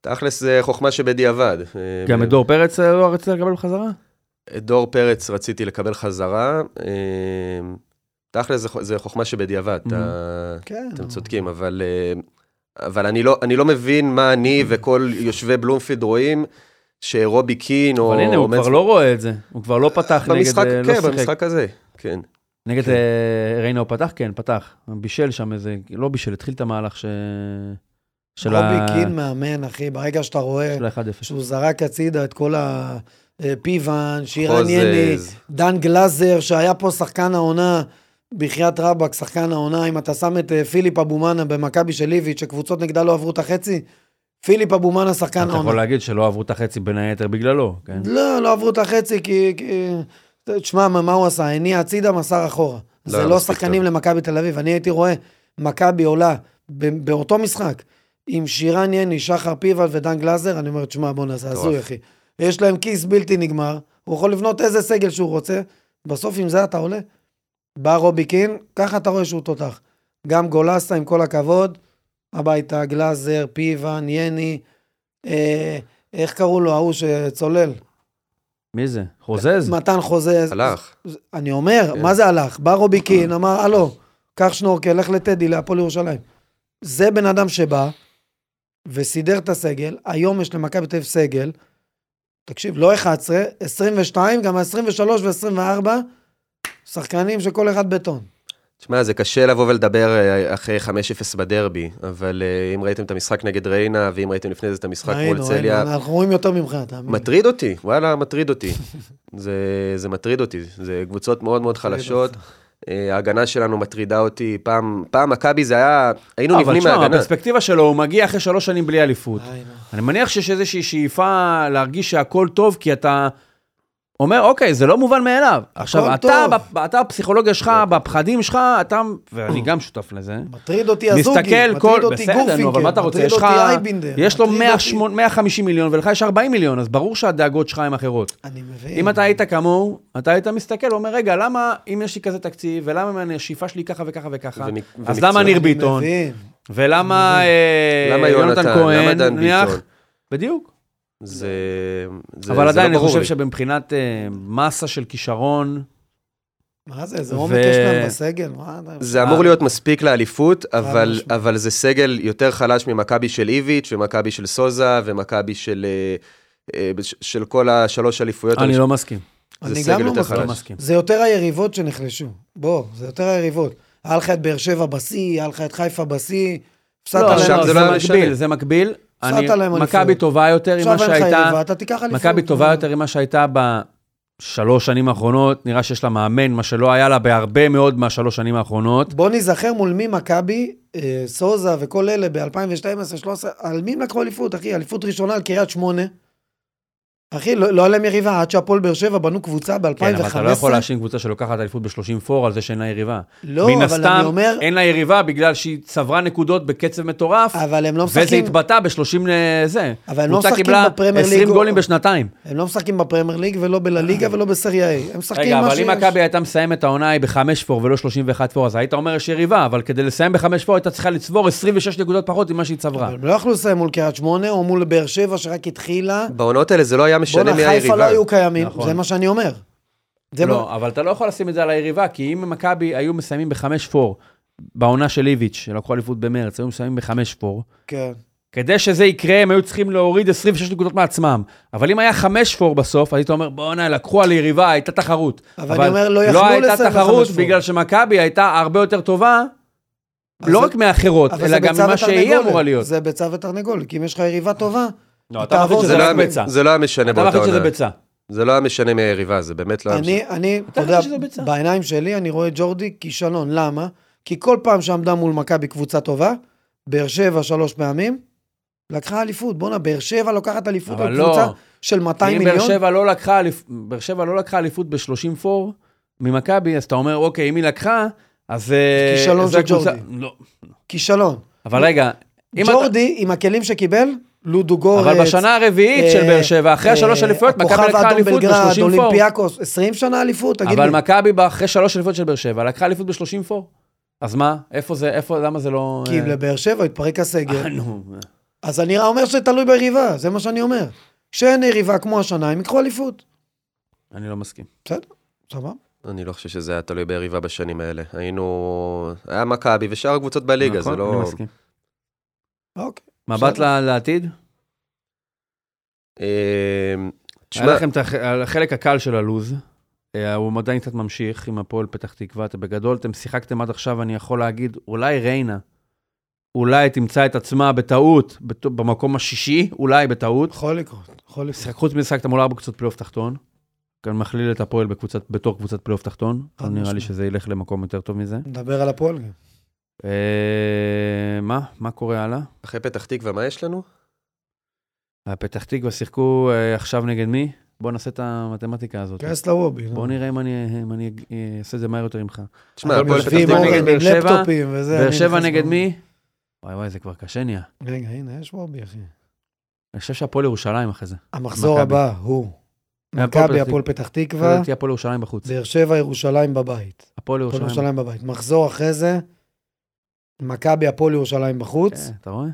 תכלס זה חוכמה שבדיעבד. גם אה, את דור פרץ אה, לא רצית לקבל בחזרה? את דור פרץ רציתי לקבל חזרה. תכלס זה חוכמה שבדיעבד, אתה- כן. אתם. צודקים, אבל... לא, אני לא מבין מה אני וכל יושבי בלומפילד רואים, שרובי קין או... אבל הנה, הוא כבר לא רואה את זה. הוא כבר לא פתח נגד... במשחק, אה, לא כן. במשחק הזה, כן. נגד אה, ריינה הוא פתח? כן, פתח. בישל שם איזה... לא בישל, התחיל את המהלך ש... של ה... רובי קין מאמן, אחי, ברגע שאתה רואה של ה-1-0. שהוא זרק הצידה את כל הפיוון, שירן יני. דן גלאזר, שהיה פה שחקן העונה, בחייאת רבאק, שחקן העונה, אם אתה שם את אה, פיליפ אבומאנה במכבי של ליביץ', שקבוצות נגדה לא עברו את החצי, פיליפ אבומאנה שחקן אתה יכול. להגיד שלא עברו את החצי בין היתר בגללו, כן? לא, לא עברו את החצי, כי... תשמע, מה הוא עשה? הניע הצידה, מסר אחורה. לא, זה לא מספיק שחקנים. למכבי תל אביב. אני הייתי רואה מכבי עולה באותו משחק עם שירן יני, שחר פיבל ודן גלאזר, אני אומר, תשמע, בואנה, זה. הזוי, אחי. יש להם כיס בלתי נגמר, הוא יכול לבנות איזה סגל שהוא רוצה, בסוף עם זה אתה עולה. בא רובי קין, ככה אתה רואה שהוא תותח. גם גולסה, עם כל הכבוד, הביתה, גלאזר, פיבן, יני, אה, איך קראו לו, ההוא שצולל? מי זה? חוזז? מתן חוזז. הלך. אני אומר, כן. מה זה הלך? בא רובי קין, אמר, הלו, קח שנורקל, לך לטדי, להפועל ירושלים. זה בן אדם שבא וסידר את הסגל, היום יש למכבי תל אביב סגל, תקשיב, לא 11, 22, גם ה-23 ו-24, שחקנים שכל אחד בטון. תשמע, זה קשה לבוא ולדבר אה, אחרי 5-0 בדרבי, אבל אה, אם ראיתם את המשחק נגד ריינה, ואם ראיתם לפני זה את המשחק מול ראינו, צליה, ראינו, אנחנו רואים יותר ממך, תאמין. לי. מטריד אותי, וואלה, מטריד אותי. זה, זה מטריד אותי, זה קבוצות מאוד מאוד חלשות, אה, ההגנה שלנו מטרידה אותי. פעם, פעם מכבי זה היה, היינו אבל נבנים תשמע, מההגנה. הפרספקטיבה שלו, הוא מגיע אחרי שלוש שנים בלי אליפות. אני מניח שיש איזושהי שאיפה להרגיש שהכל טוב, כי אתה אומר, אוקיי, זה לא מובן מאליו. עכשיו, אתה. בפ- אתה בפסיכולוגיה שלך, בפחדים שלך, אתה, ואני גם שותף לזה, מטריד אותי הזוגי, מסתכל כל, מטריד אותי בסדר, נו, אבל מה אתה רוצה? מטריד יש לך, אותי אייבינדר. יש לו מטריד 100, אותי- 8, 150 מיליון ולך יש 40 מיליון, אז ברור שהדאגות שלך הן אחרות. אני מבין. אם אתה היית כמוהו, אתה היית מסתכל ואומר, רגע, למה, אם יש לי כזה תקציב, ולמה השאיפה שלי ככה וככה וככה, ומק- אז. למה ניר אני ביטון, מבין. ולמה למה יונתן? למה כהן, דן נניח, ביטון? בדיוק. זה, זה, אבל זה עדיין, לא אני ברור חושב לי. שבמבחינת אה, מסה של כישרון, מה זה, איזה ו- עומק יש להם בסגל? מה זה אמור להיות מספיק לאליפות, אבל. אבל זה סגל יותר חלש ממכבי של איביץ' ומכבי של סוזה ומכבי של, אה, אה, של כל השלוש אליפויות. אני לא מסכים. זה אני סגל גם לא יותר מסכים. לא חלש. מסכים. זה יותר היריבות שנחלשו. בוא, זה יותר היריבות. היה לך את באר שבע בשיא, היה לך את חיפה בשיא, הפסדת לא, לא, זה זה לא היה מקביל. זה מקביל. אני-. מכבי טובה יותר ממה שהייתה. מכבי טובה? יותר ממה שהייתה בשלוש שנים האחרונות, נראה שיש לה מאמן, מה שלא היה לה בהרבה מאוד מהשלוש שנים האחרונות. בוא ניזכר מול מי מכבי, אה, סוזה וכל אלה ב-2012-2013, על מי הם לקחו אליפות, אחי? אליפות ראשונה על קריית שמונה. אחי, לא לא היה להם יריבה, עד שהפועל באר שבע בנו קבוצה ב-2015. כן, אבל אתה לא יכול להאשים קבוצה שלוקחת אליפות ב-30 פור על זה שאין לה יריבה. לא, מן אבל אני הסתם, אומר, אין לה יריבה בגלל שהיא צברה נקודות בקצב מטורף, אבל הם לא וזה משחקים, התבטא ב-30 זה. אבל הם לא משחקים בפרמייר 20 ליג או- גולים בשנתיים. הם לא משחקים בפרמייר ליג ולא בלליגה ולא בסריה A. הם משחקים רגע, אבל. אם מכבי הייתה מסיימת את העונה היא בחמש פור ולא 31 פור, אז היית אומר יש יריבה, אבל כדי לסיים בחמש פור הייתה צריכה לצבור 26 נקודות פחות ממה שהיא צברה. אבל הם לא יכלו לסיים מול קריית שמונה או מול באר שבע שרק התחילה. בעונות האלה זה לא היה משנה בואנה, מי חיפה היריבה. לא היו קיימים, נכון. זה מה שאני אומר. זה מה- לא, אבל אתה לא יכול לשים את זה על היריבה, כי אם מכבי היו מסיימים בחמש פור, בעונה של איביץ', שלקחו אליפות במרץ, היו מסיימים בחמש פור, כן. כדי שזה יקרה, הם היו צריכים להוריד 26 נקודות מעצמם. אבל אם היה חמש פור בסוף, היית אומר, בואנה, לקחו על יריבה, הייתה תחרות. אבל אני אומר, לא יכלו לא הייתה לסיים תחרות בחמש פור. בגלל שמכבי הייתה הרבה יותר טובה, אז לא זה- רק מאחרות, אבל אלא גם ממה שהיא. אמורה להיות. זה ביצה ותרנגול, כי אם יש לך יריבה טובה, לא, אתה מחליט תעבור, שזה זה לא רק היה- ביצה. זה לא היה משנה אתה באותה מחליט שזה עונה. ביצה. זה לא היה משנה מי היריבה, זה באמת לא היה משנה. אני, אני, אתה אתה יודע, חושב שזה. בעיניים שלי אני רואה ג'ורדי כישלון. למה? כי כל פעם שעמדה מול מכבי קבוצה טובה, באר שבע שלוש פעמים, לקחה אליפות. בואנה, באר שבע לוקחת אליפות על לא. קבוצה של 200 אם באר מיליון. שבע לא לקחה באר שבע לא לקחה אליפות ב-30 פור ממכבי, אז אתה אומר, אוקיי, אם היא לקחה, אז... אה, כישלון של ג'ורדי. לא. כישלון. אבל רגע, אם אתה... ג'ורדי, עם הכלים שקיבל, לודו גורץ. אבל בשנה הרביעית של אה, באר שבע, אחרי אה, השלוש אליפויות, מכבי לקחה אליפות בלגרד, ב-30 פור. אולימפיאקוס, 20 שנה אליפות, תגיד לי. אבל מכבי אחרי שלוש אליפויות של באר שבע, לקחה אליפות ב-30 פור. אז מה? איפה זה, איפה, למה זה לא... כי אה, לבאר שבע התפרק הסגל. אה, נו. אז אני אומר שזה תלוי ביריבה, זה מה שאני אומר. כשאין יריבה כמו השנה, הם ייקחו אליפות. אני לא מסכים. בסדר, סבבה. אני לא חושב שזה היה תלוי ביריבה בשנים האלה. היינו... היה מכבי ושאר הקבוצות בליגה, זה נכון, לא... אני מסכים. אוקיי. מבט לעתיד? היה תשמע, לכם את הח- החלק הקל של הלוז. אה, הוא עדיין קצת ממשיך עם הפועל פתח תקווה. אתם בגדול, אתם שיחקתם עד עכשיו, אני יכול להגיד, אולי ריינה, אולי תמצא את עצמה בטעות, במקום השישי, אולי בטעות. יכול לקרות, יכול לקרות. חוץ מזה שיחקתם מול ארבע קבוצות פלייאוף תחתון. כאן מכליל את הפועל בקבוצת, בתור קבוצת פלייאוף תחתון. נראה לי. שזה ילך למקום יותר טוב מזה. נדבר על הפועל גם. אה, מה? מה קורה הלאה? אחרי פתח תקווה, מה יש לנו? הפתח תקווה שיחקו אה, עכשיו נגד מי? בוא נעשה את המתמטיקה הזאת. כנס לוובי. נו. בוא נראה אם אני, אם אני אה, אעשה את זה מהר יותר ממך. תשמע, הפועל פתח תקווה נגד באר שבע, לפטופים וזה. באר שבע נגד. מי? וואי וואי, זה כבר קשה נהיה. רגע, הנה, יש וובי, אחי. אני חושב שהפועל ירושלים אחרי זה. המחזור. הבא הוא מכבי, פתח הפועל פתח תקווה, הפועל ירושלים בחוץ. באר שבע, ירושלים בבית. הפועל. ירושלים בבית. מחזור אחרי זה, מכבי, הפועל ירושלים בחוץ, כן, אתה רואה?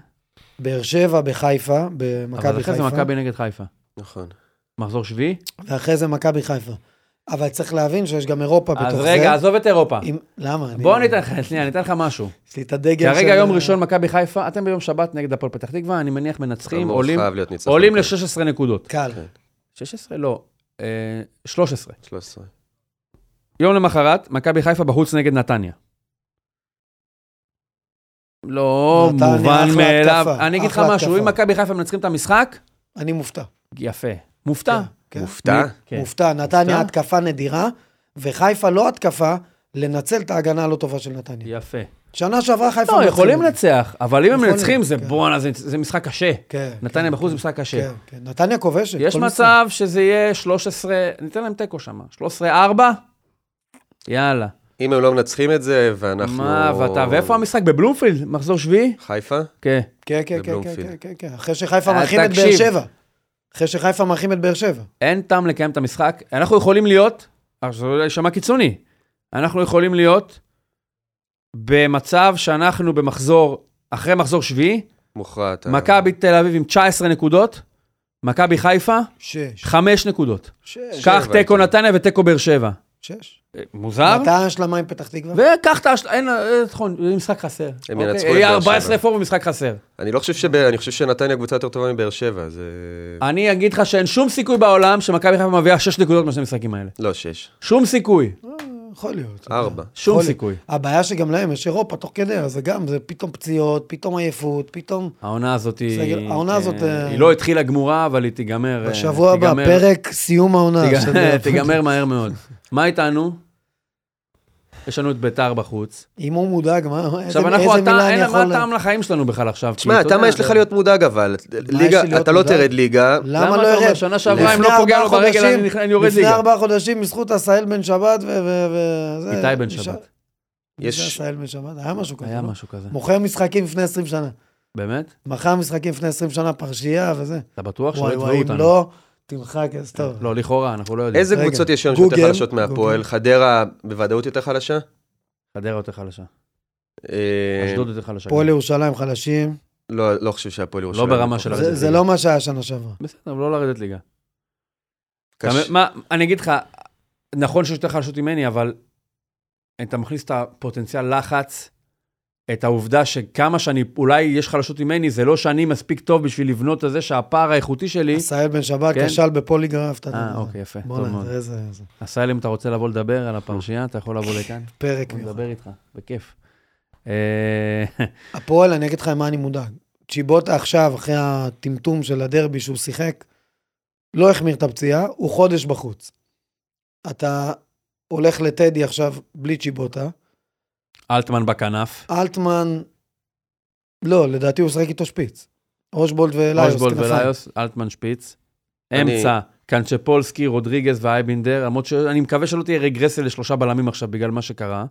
באר שבע בחיפה, אבל במכבי אחרי זה חיפה, מכבי נגד חיפה. נכון. מחזור שביעי? ואחרי זה מכבי חיפה. אבל צריך להבין שיש גם אירופה בתוך אז זה. רגע, עזוב את אירופה. אם- למה? אני- בוא ניתן לך, שנייה, אני אתן לך משהו. יש לי את הדגל של- יום ראשון מכבי חיפה, אתם ביום שבת נגד הפועל פתח תקווה, אני מניח מנצחים, עולים. עולים כן, ל-16 נקודות. קל. 16? לא. אה, 13. 13. יום למחרת, מכבי חיפה בחוץ נגד נתניה. לא מובן מאליו. אני אגיד לך משהו. אם מכבי חיפה מנצחים את המשחק, אני מופתע. יפה. מופתע. כן. מופתע? כן. מופתע. נתניה? התקפה נדירה, וחיפה לא התקפה, לנצל את ההגנה הלא טובה של נתניה. יפה. שנה שעברה חיפה... לא, מנצחים יכולים את זה. לנצח, אבל אם הם יכולים, מנצחים, זה כן. בואנה, זה- זה משחק קשה. כן. נתניה כן, בחוץ כן. זה משחק קשה. כן, כן. נתניה כובשת. יש. מצב שזה יהיה 13, ניתן להם תיקו שם, 13-4? יאללה. אם הם לא מנצחים את זה, ואנחנו... מה, ואתה, ואיפה המשחק? בבלומפילד? מחזור שביעי? חיפה? כן. כן, כן, כן, כן. כן, כן, כן. אחרי שחיפה אה, מארחים את באר. שבע. אחרי שחיפה מארחים את באר שבע. אין טעם לקיים את המשחק. אנחנו יכולים להיות, עכשיו זה יישמע קיצוני, אנחנו יכולים להיות במצב שאנחנו במחזור, אחרי מחזור שביעי, מוכרעת. מכבי תל אביב עם 19 נקודות, מכבי חיפה, שש. 5 נקודות. קח תיקו. נתניה ותיקו באר שבע. שש. אה, מוזר? מתי ההשלמה עם פתח תקווה? וקח את ההשל... אין, אה, נכון, זה משחק חסר. הם אוקיי? ינצחו את יהיה באר 14 שבע. הפור במשחק חסר. אני לא חושב שב... אני חושב שנתניה קבוצה יותר טובה מבאר שבע, זה... אני אגיד לך שאין שום סיכוי בעולם שמכבי חיפה מביאה 6 נקודות משני המשחקים האלה. לא, שש. שום סיכוי. אה, יכול להיות. ארבע. שום. סיכוי. הבעיה שגם להם יש אירופה תוך כדי, אז זה גם, זה פתאום פציעות, פתאום עייפות, פתאום... העונה הזאת היא... העונה הזאת, אה, אה, היא לא התחילה גמורה, אבל היא תיגמר... אה, בשבוע הבא, תיגמר- פרק סיום העונה. תיגמר מהר מאוד. מה איתנו? יש לנו את ביתר בחוץ. אם הוא מודאג, מה, איזה עכשיו אנחנו, איזה אתה, מילה אין אני מה יכול... הטעם לחיים שלנו בכלל עכשיו. תשמע, אתה מה יש לך להיות מודאג אבל? ליגה, אתה לא? תרד ליגה. למה למה לא ירד? שנה שעברה, אם לפני לא פוגע לו ברגל, אני אני יורד לפני ליגה. ארבעה חודשים, בזכות עשהאל בן שבת ו... איתי בן שבת. יש- עשהאל בן שבת? היה משהו כזה. היה לא? משהו כזה. מוכר משחקים לפני 20 שנה. באמת? מכר משחקים לפני 20 שנה, פרשייה וזה. אתה בטוח שלא יתבעו וואי, אם אותנו? לא, תמחק, אז טוב. לא, לכאורה, אנחנו לא יודעים. איזה רגע, קבוצות יש היום שיותר חלשות מהפועל? חדרה בוודאות יותר חלשה? חדרה יותר חלשה. אה, אשדוד יותר חלשה. הפועל ירושלים חלשים. לא לא חושב שהפועל ירושלים. ברמה של זה- לרדת זה. לא מה שהיה שנה שעברה. בסדר, אבל לא לרדת ליגה. מה, אני אגיד לך, נכון שיש יותר חלשות ממני, אבל אתה מכניס את הפוטנציאל לחץ, את העובדה שכמה שאני, אולי יש חלשות ממני, זה לא שאני מספיק טוב בשביל לבנות את זה שהפער האיכותי שלי... עשהאל בן שבת כן? כשל בפוליגרף. אתה יודע. אה, אוקיי, יפה, טוב מאוד. זה איזה איזה עשהאל, אם אתה רוצה לבוא לדבר על הפרשייה, אתה יכול לבוא לכאן. פרק מיוחד. מדבר איתך, בכיף. אה, הפועל, אני אגיד לך מה אני מודאג. צ'יבוטה עכשיו, אחרי הטמטום של הדרבי שהוא שיחק, לא החמיר את הפציעה, הוא חודש בחוץ. אתה הולך לטדי עכשיו בלי צ'יבוטה. אלטמן בכנף, אלטמן, לא, לדעתי הוא משחק איתו שפיץ. אושבולד וליוס, אושבולד כנפיים. וליוס, אלטמן שפיץ. אני- אמצע, קנצ'פולסקי, רודריגז ואייבינדר, למרות שאני מקווה שלא תהיה רגרסיה לשלושה בלמים עכשיו בגלל מה שקרה.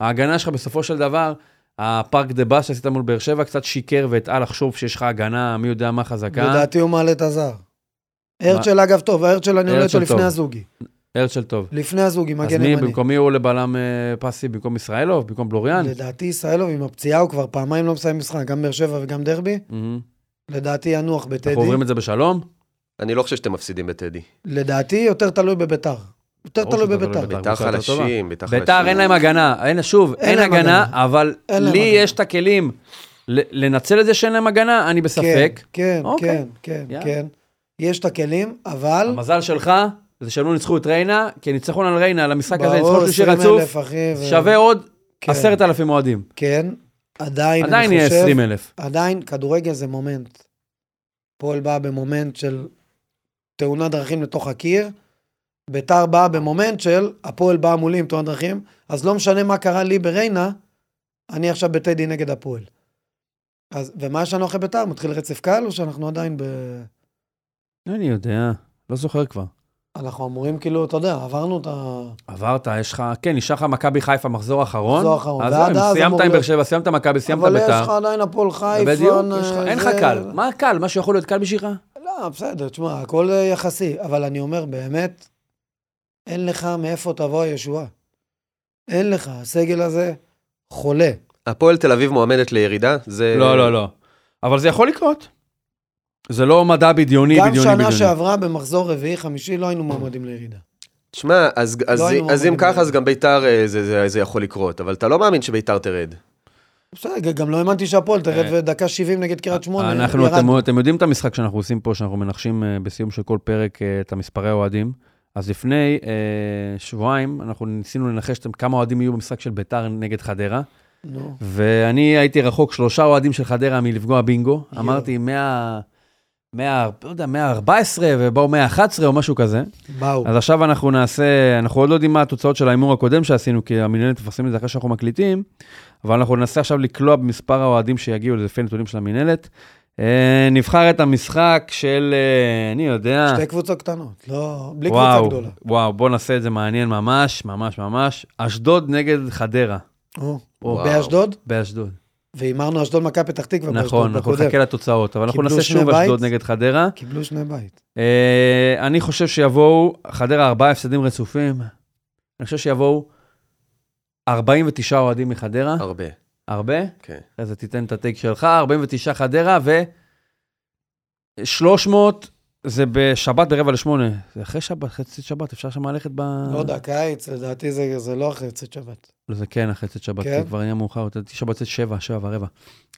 ההגנה שלך בסופו של דבר, הפארק דה באס שעשית מול באר שבע קצת שיקר והטעה לחשוב שיש לך הגנה מי יודע מה חזקה. לדעתי הוא מעלה את הזר. הרצ'ל אגב טוב, הרצ'ל אני עולה אותו לפני. הזוגי. הרצ'ל טוב. לפני הזוגי, אז מגן מי, ימני. במקום מי הוא עולה בלם אה, פסי? במקום ישראלוב? במקום בלוריאן? לדעתי ישראלוב עם הפציעה הוא כבר פעמיים לא מסיים משחק, גם באר שבע וגם דרבי. לדעתי ינוח בטדי. אנחנו עוברים את זה בשלום? אני לא חושב שאתם מפסידים בטדי. לדעתי יותר תלוי בביתר. יותר תלוי בביתר. ביתר. חלשים, ביתר חלשים. ביתר אין להם הגנה, אין, שוב, אין הגנה, הגנה. אבל אין לי הגנה. יש את הכלים לנצל את זה שאין להם הגנה, אני בספק. כן, אוקיי. כן, כן. כן. יש את הכלים, אבל... המזל שלך זה שהם לא ניצחו את ריינה, כי ניצחון על ריינה, על המשחק הזה, ניצחון שלישי 20,000, רצוף, שווה עוד כן, עשרת אלפים אוהדים. כן, עדיין, עדיין יהיה. 20 אלף. עדיין, כדורגל זה מומנט. פועל בא במומנט של תאונת דרכים לתוך הקיר, ביתר באה במומנט של הפועל באה מולי עם תאונת דרכים, אז לא משנה מה קרה לי בארנה, אני עכשיו בטדי נגד הפועל. אז, ומה יש לנו אחרי ביתר? מתחיל רצף קל או שאנחנו עדיין ב... אני יודע, לא זוכר כבר. אנחנו אמורים כאילו, אתה יודע, עברנו את ה... עברת, יש לך, כן, נשאר לך מכבי חיפה מחזור אחרון. מחזור אחרון, אז ועד זהו, אז סיימת עם באר שבע, סיימת מכבי, סיימת אבל יש לך ביתר. עדיין הפועל חיפה. בדיוק, אין לך קל. מה קל? מה שיכול להיות קל בשבילך? לא, בסדר, תשמע, הכל אה, יחסי, אבל אני אומר, באמת, אין לך מאיפה תבוא הישועה. אין לך, הסגל הזה חולה. הפועל תל אביב מועמדת לירידה? זה... לא, לא, לא. אבל זה יכול לקרות. זה לא מדע בדיוני, גם בדיוני, שנה בדיוני. שעברה במחזור רביעי, חמישי, לא היינו מועמדים לירידה. תשמע, אז, אז, לא היינו אז אם ככה. אז גם ביתר אה, זה, זה, זה יכול לקרות, אבל אתה לא מאמין שביתר תרד. בסדר, גם לא האמנתי שהפועל תרד אה, ודקה 70 נגד קריית שמונה. אנחנו, ירד. אתם, אתם יודעים את המשחק שאנחנו עושים פה, שאנחנו מנחשים אה, בסיום של כל פרק אה, את המספרי האוהדים. אז לפני אה, שבועיים, אנחנו ניסינו לנחש כמה אוהדים יהיו במשחק של ביתר נגד חדרה, נו, ואני הייתי רחוק שלושה אוהדים של חדרה מלפגוע בינגו. אמרתי, 100, 100, לא יודע, 114 ובאו 111 או משהו כזה. באו. אז עכשיו אנחנו נעשה, אנחנו עוד לא יודעים מה התוצאות של ההימור הקודם שעשינו, כי המינהלת מפרסמת את זה אחרי שאנחנו מקליטים, אבל אנחנו ננסה עכשיו לקלוע במספר האוהדים שיגיעו לפי נתונים של המינהלת. אה, נבחר את המשחק של, אה, אני יודע, שתי קבוצות קטנות, לא, בלי קבוצה וואו, גדולה. וואו, בוא נעשה את זה מעניין ממש, ממש ממש. אשדוד נגד חדרה, או, או. באשדוד, באשדוד. והימרנו אשדוד מכבי פתח תקווה נכון, אנחנו בקודם. נחכה לתוצאות, אבל אנחנו נעשה שוב? אשדוד נגד חדרה. קיבלו שני בית. אה, אני חושב שיבואו, חדרה ארבעה הפסדים רצופים. אני חושב שיבואו 49 אוהדים מחדרה, הרבה. הרבה. כן. אחרי זה תיתן את הטייק שלך, 49 חדרה ו... 300 זה בשבת ברבע לשמונה. זה אחרי שבת, חצי שבת, אפשר שם ללכת ב... לא יודע, קיץ, לדעתי זה זה לא אחרי צאת שבת. לא, זה כן אחרי צאת שבת, כן? כי כבר נהיה מאוחר יותר, שבת צאת שבע, שבע ורבע.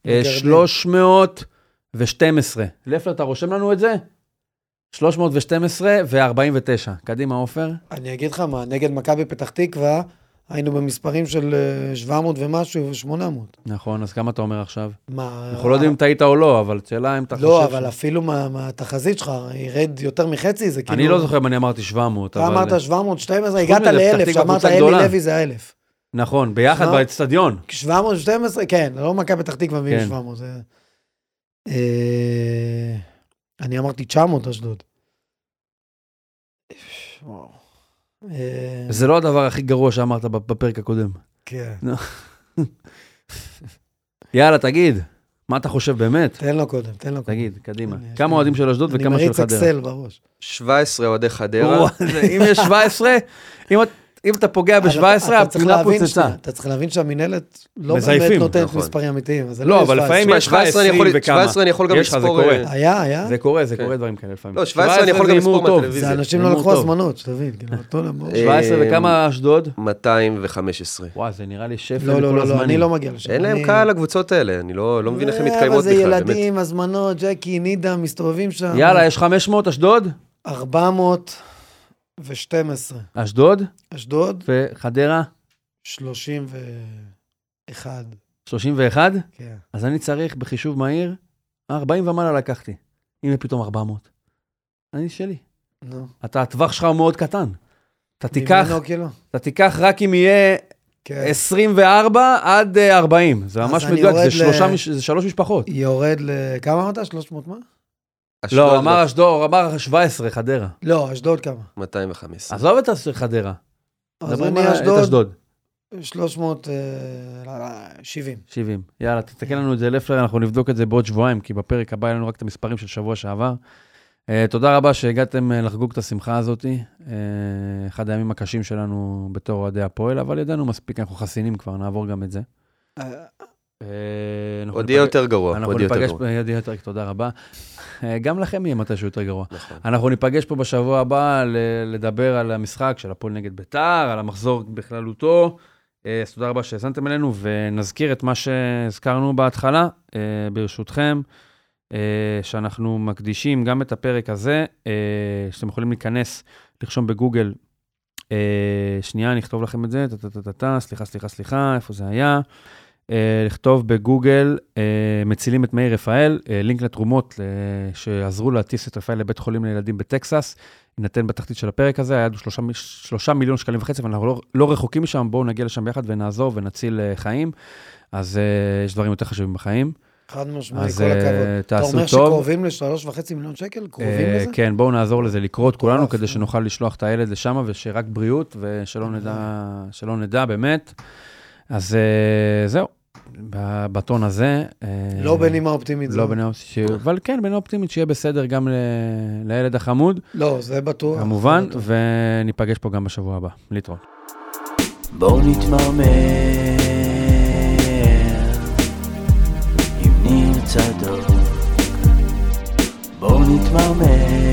אה, מגרדים. 312. לפלר, אתה רושם לנו את זה? 312 ו-49. קדימה, עופר. אני אגיד לך מה, נגד מכבי פתח תקווה, היינו במספרים של אה, 700 ומשהו ו-800. נכון, אז כמה אתה אומר עכשיו? מה... אנחנו לא יודעים אם טעית או לא, אבל שאלה אם אתה חושב... לא, אבל אפילו מה- מהתחזית שלך, ירד יותר מחצי, זה כאילו... אני לא זוכר אם אני אמרתי 700, אתה אבל... אמרת 712, חוץ הגעת מזה, פתח לאלף, תקווה שאמרת קבוצה אלי. לוי זה האלף. נכון, ביחד באצטדיון. 712, כן, לא מכבי פתח תקווה מביאים כן. 700. זה... אה, אני אמרתי 900 אשדוד. וואו. אה, זה לא הדבר הכי גרוע שאמרת בפרק הקודם. כן. יאללה, תגיד, מה אתה חושב באמת? תן לו קודם, תן לו קודם. תגיד, קדימה. אני- כמה אוהדים של אשדוד אני וכמה של מריץ חדרה? אקסל בראש. 17 אוהדי חדרה. אם יש 17, אם את- אם אתה פוגע אבל ב-17, אתה- אתה צריך הפינה להבין פוצצה. אתה צריך להבין שהמינהלת לא. באמת נותנת נכון. מספרים אמיתיים. זה לא, יהיה אבל 17. לפעמים יש לך 17 אני 20 יכול- וכמה. 17 אני יכול גם יש לך, זה לספור, קורה. אה, היה, היה. זה קורה, זה כן. קורה דברים כאלה לפעמים. לא, 17 אני יכול זה גם לספור טוב. מהטלוויזיה. זה אנשים לא לקחו. הזמנות, שתבין. כאילו, אותו להם, ברור. 17 אה, וכמה אשדוד? 215. וואי, זה נראה לי שפל לא, לא, לכל לא, לא, אני הזמנים. לא מגיע לשם. אין להם קהל לקבוצות האלה, אני לא לא מבין איך הן אה, מתקיימות אבל בכלל, זה באמת. ילדים, הזמנות, ג'קי, נידה, מסתובבים שם. יאללה, יש 500 אשדוד? 412. אשדוד אשדוד, וחדרה? 31. 31? כן. אז אני צריך בחישוב מהיר, 40 ומעלה לקחתי. הנה פתאום 400. אני שלי. נו. אתה, הטווח שלך הוא מאוד קטן. אתה תיקח, כאילו. אתה תיקח רק אם יהיה כן. 24 עד אה, 40. זה אז ממש מדויק, זה, ל- שלושה, זה שלוש משפחות. יורד ל... כמה אמרת? 300 מה? אשדוד לא, אמר אשדוד, אמר 17, חדרה. לא, אשדוד כמה? 215. עזוב את חדרה. אז אני אשדוד, אשדוד. 370. 70. יאללה, תתקן לנו את זה לפלר, אנחנו נבדוק את זה בעוד שבועיים, כי בפרק הבא יהיה לנו רק את המספרים של שבוע שעבר. Uh, תודה רבה שהגעתם uh, לחגוג את השמחה הזאת. Uh, אחד הימים הקשים שלנו בתור אוהדי הפועל, אבל ידענו מספיק, אנחנו חסינים כבר, נעבור גם את זה. אה, עוד יהיה יותר גרוע, אנחנו עוד יהיה יותר ניפגש, גרוע. יהיה יותר, תודה רבה. אה, גם לכם יהיה מתישהו יותר גרוע. נכון. אנחנו ניפגש פה בשבוע הבא לדבר על המשחק של הפועל נגד ביתר, על המחזור בכללותו. אה, אז תודה רבה שהאזנתם אלינו, ונזכיר את מה שהזכרנו בהתחלה, ברשותכם, שאנחנו מקדישים גם את הפרק הזה, שאתם יכולים להיכנס, לרשום בגוגל, שנייה, אני אכתוב לכם את זה, סליחה, סליחה, סליחה, איפה זה היה? אה, לכתוב בגוגל, אה, מצילים את מאיר רפאל, אה, לינק לתרומות אה, שעזרו להטיס את רפאל לבית חולים לילדים בטקסס, יינתן בתחתית של הפרק הזה, היעד הוא שלושה, שלושה מיליון שקלים וחצי, ואנחנו לא, לא רחוקים משם, בואו נגיע לשם ביחד ונעזור ונציל אה, חיים. אז אה, יש דברים יותר חשובים בחיים. חד משמעי, כל הכבוד. אה, אתה תעשו אומר טוב. שקרובים לשלוש וחצי מיליון שקל? קרובים אה, לזה? כן, בואו נעזור לזה לקרות כולנו, כדי. שנוכל לשלוח את הילד לשם, ושרק בריאות, ושלא נדע, נדע באמת. אז אה, זהו, בטון הזה. אה, לא בנימה אופטימית. לא בנימה אופטימית, אבל כן, בנימה אופטימית, שיהיה בסדר גם לילד החמוד. לא, זה בטוח. כמובן, וניפגש פה גם בשבוע הבא. להתראות. בואו נתמרמר עם ניר צדוק. בואו נתמרמר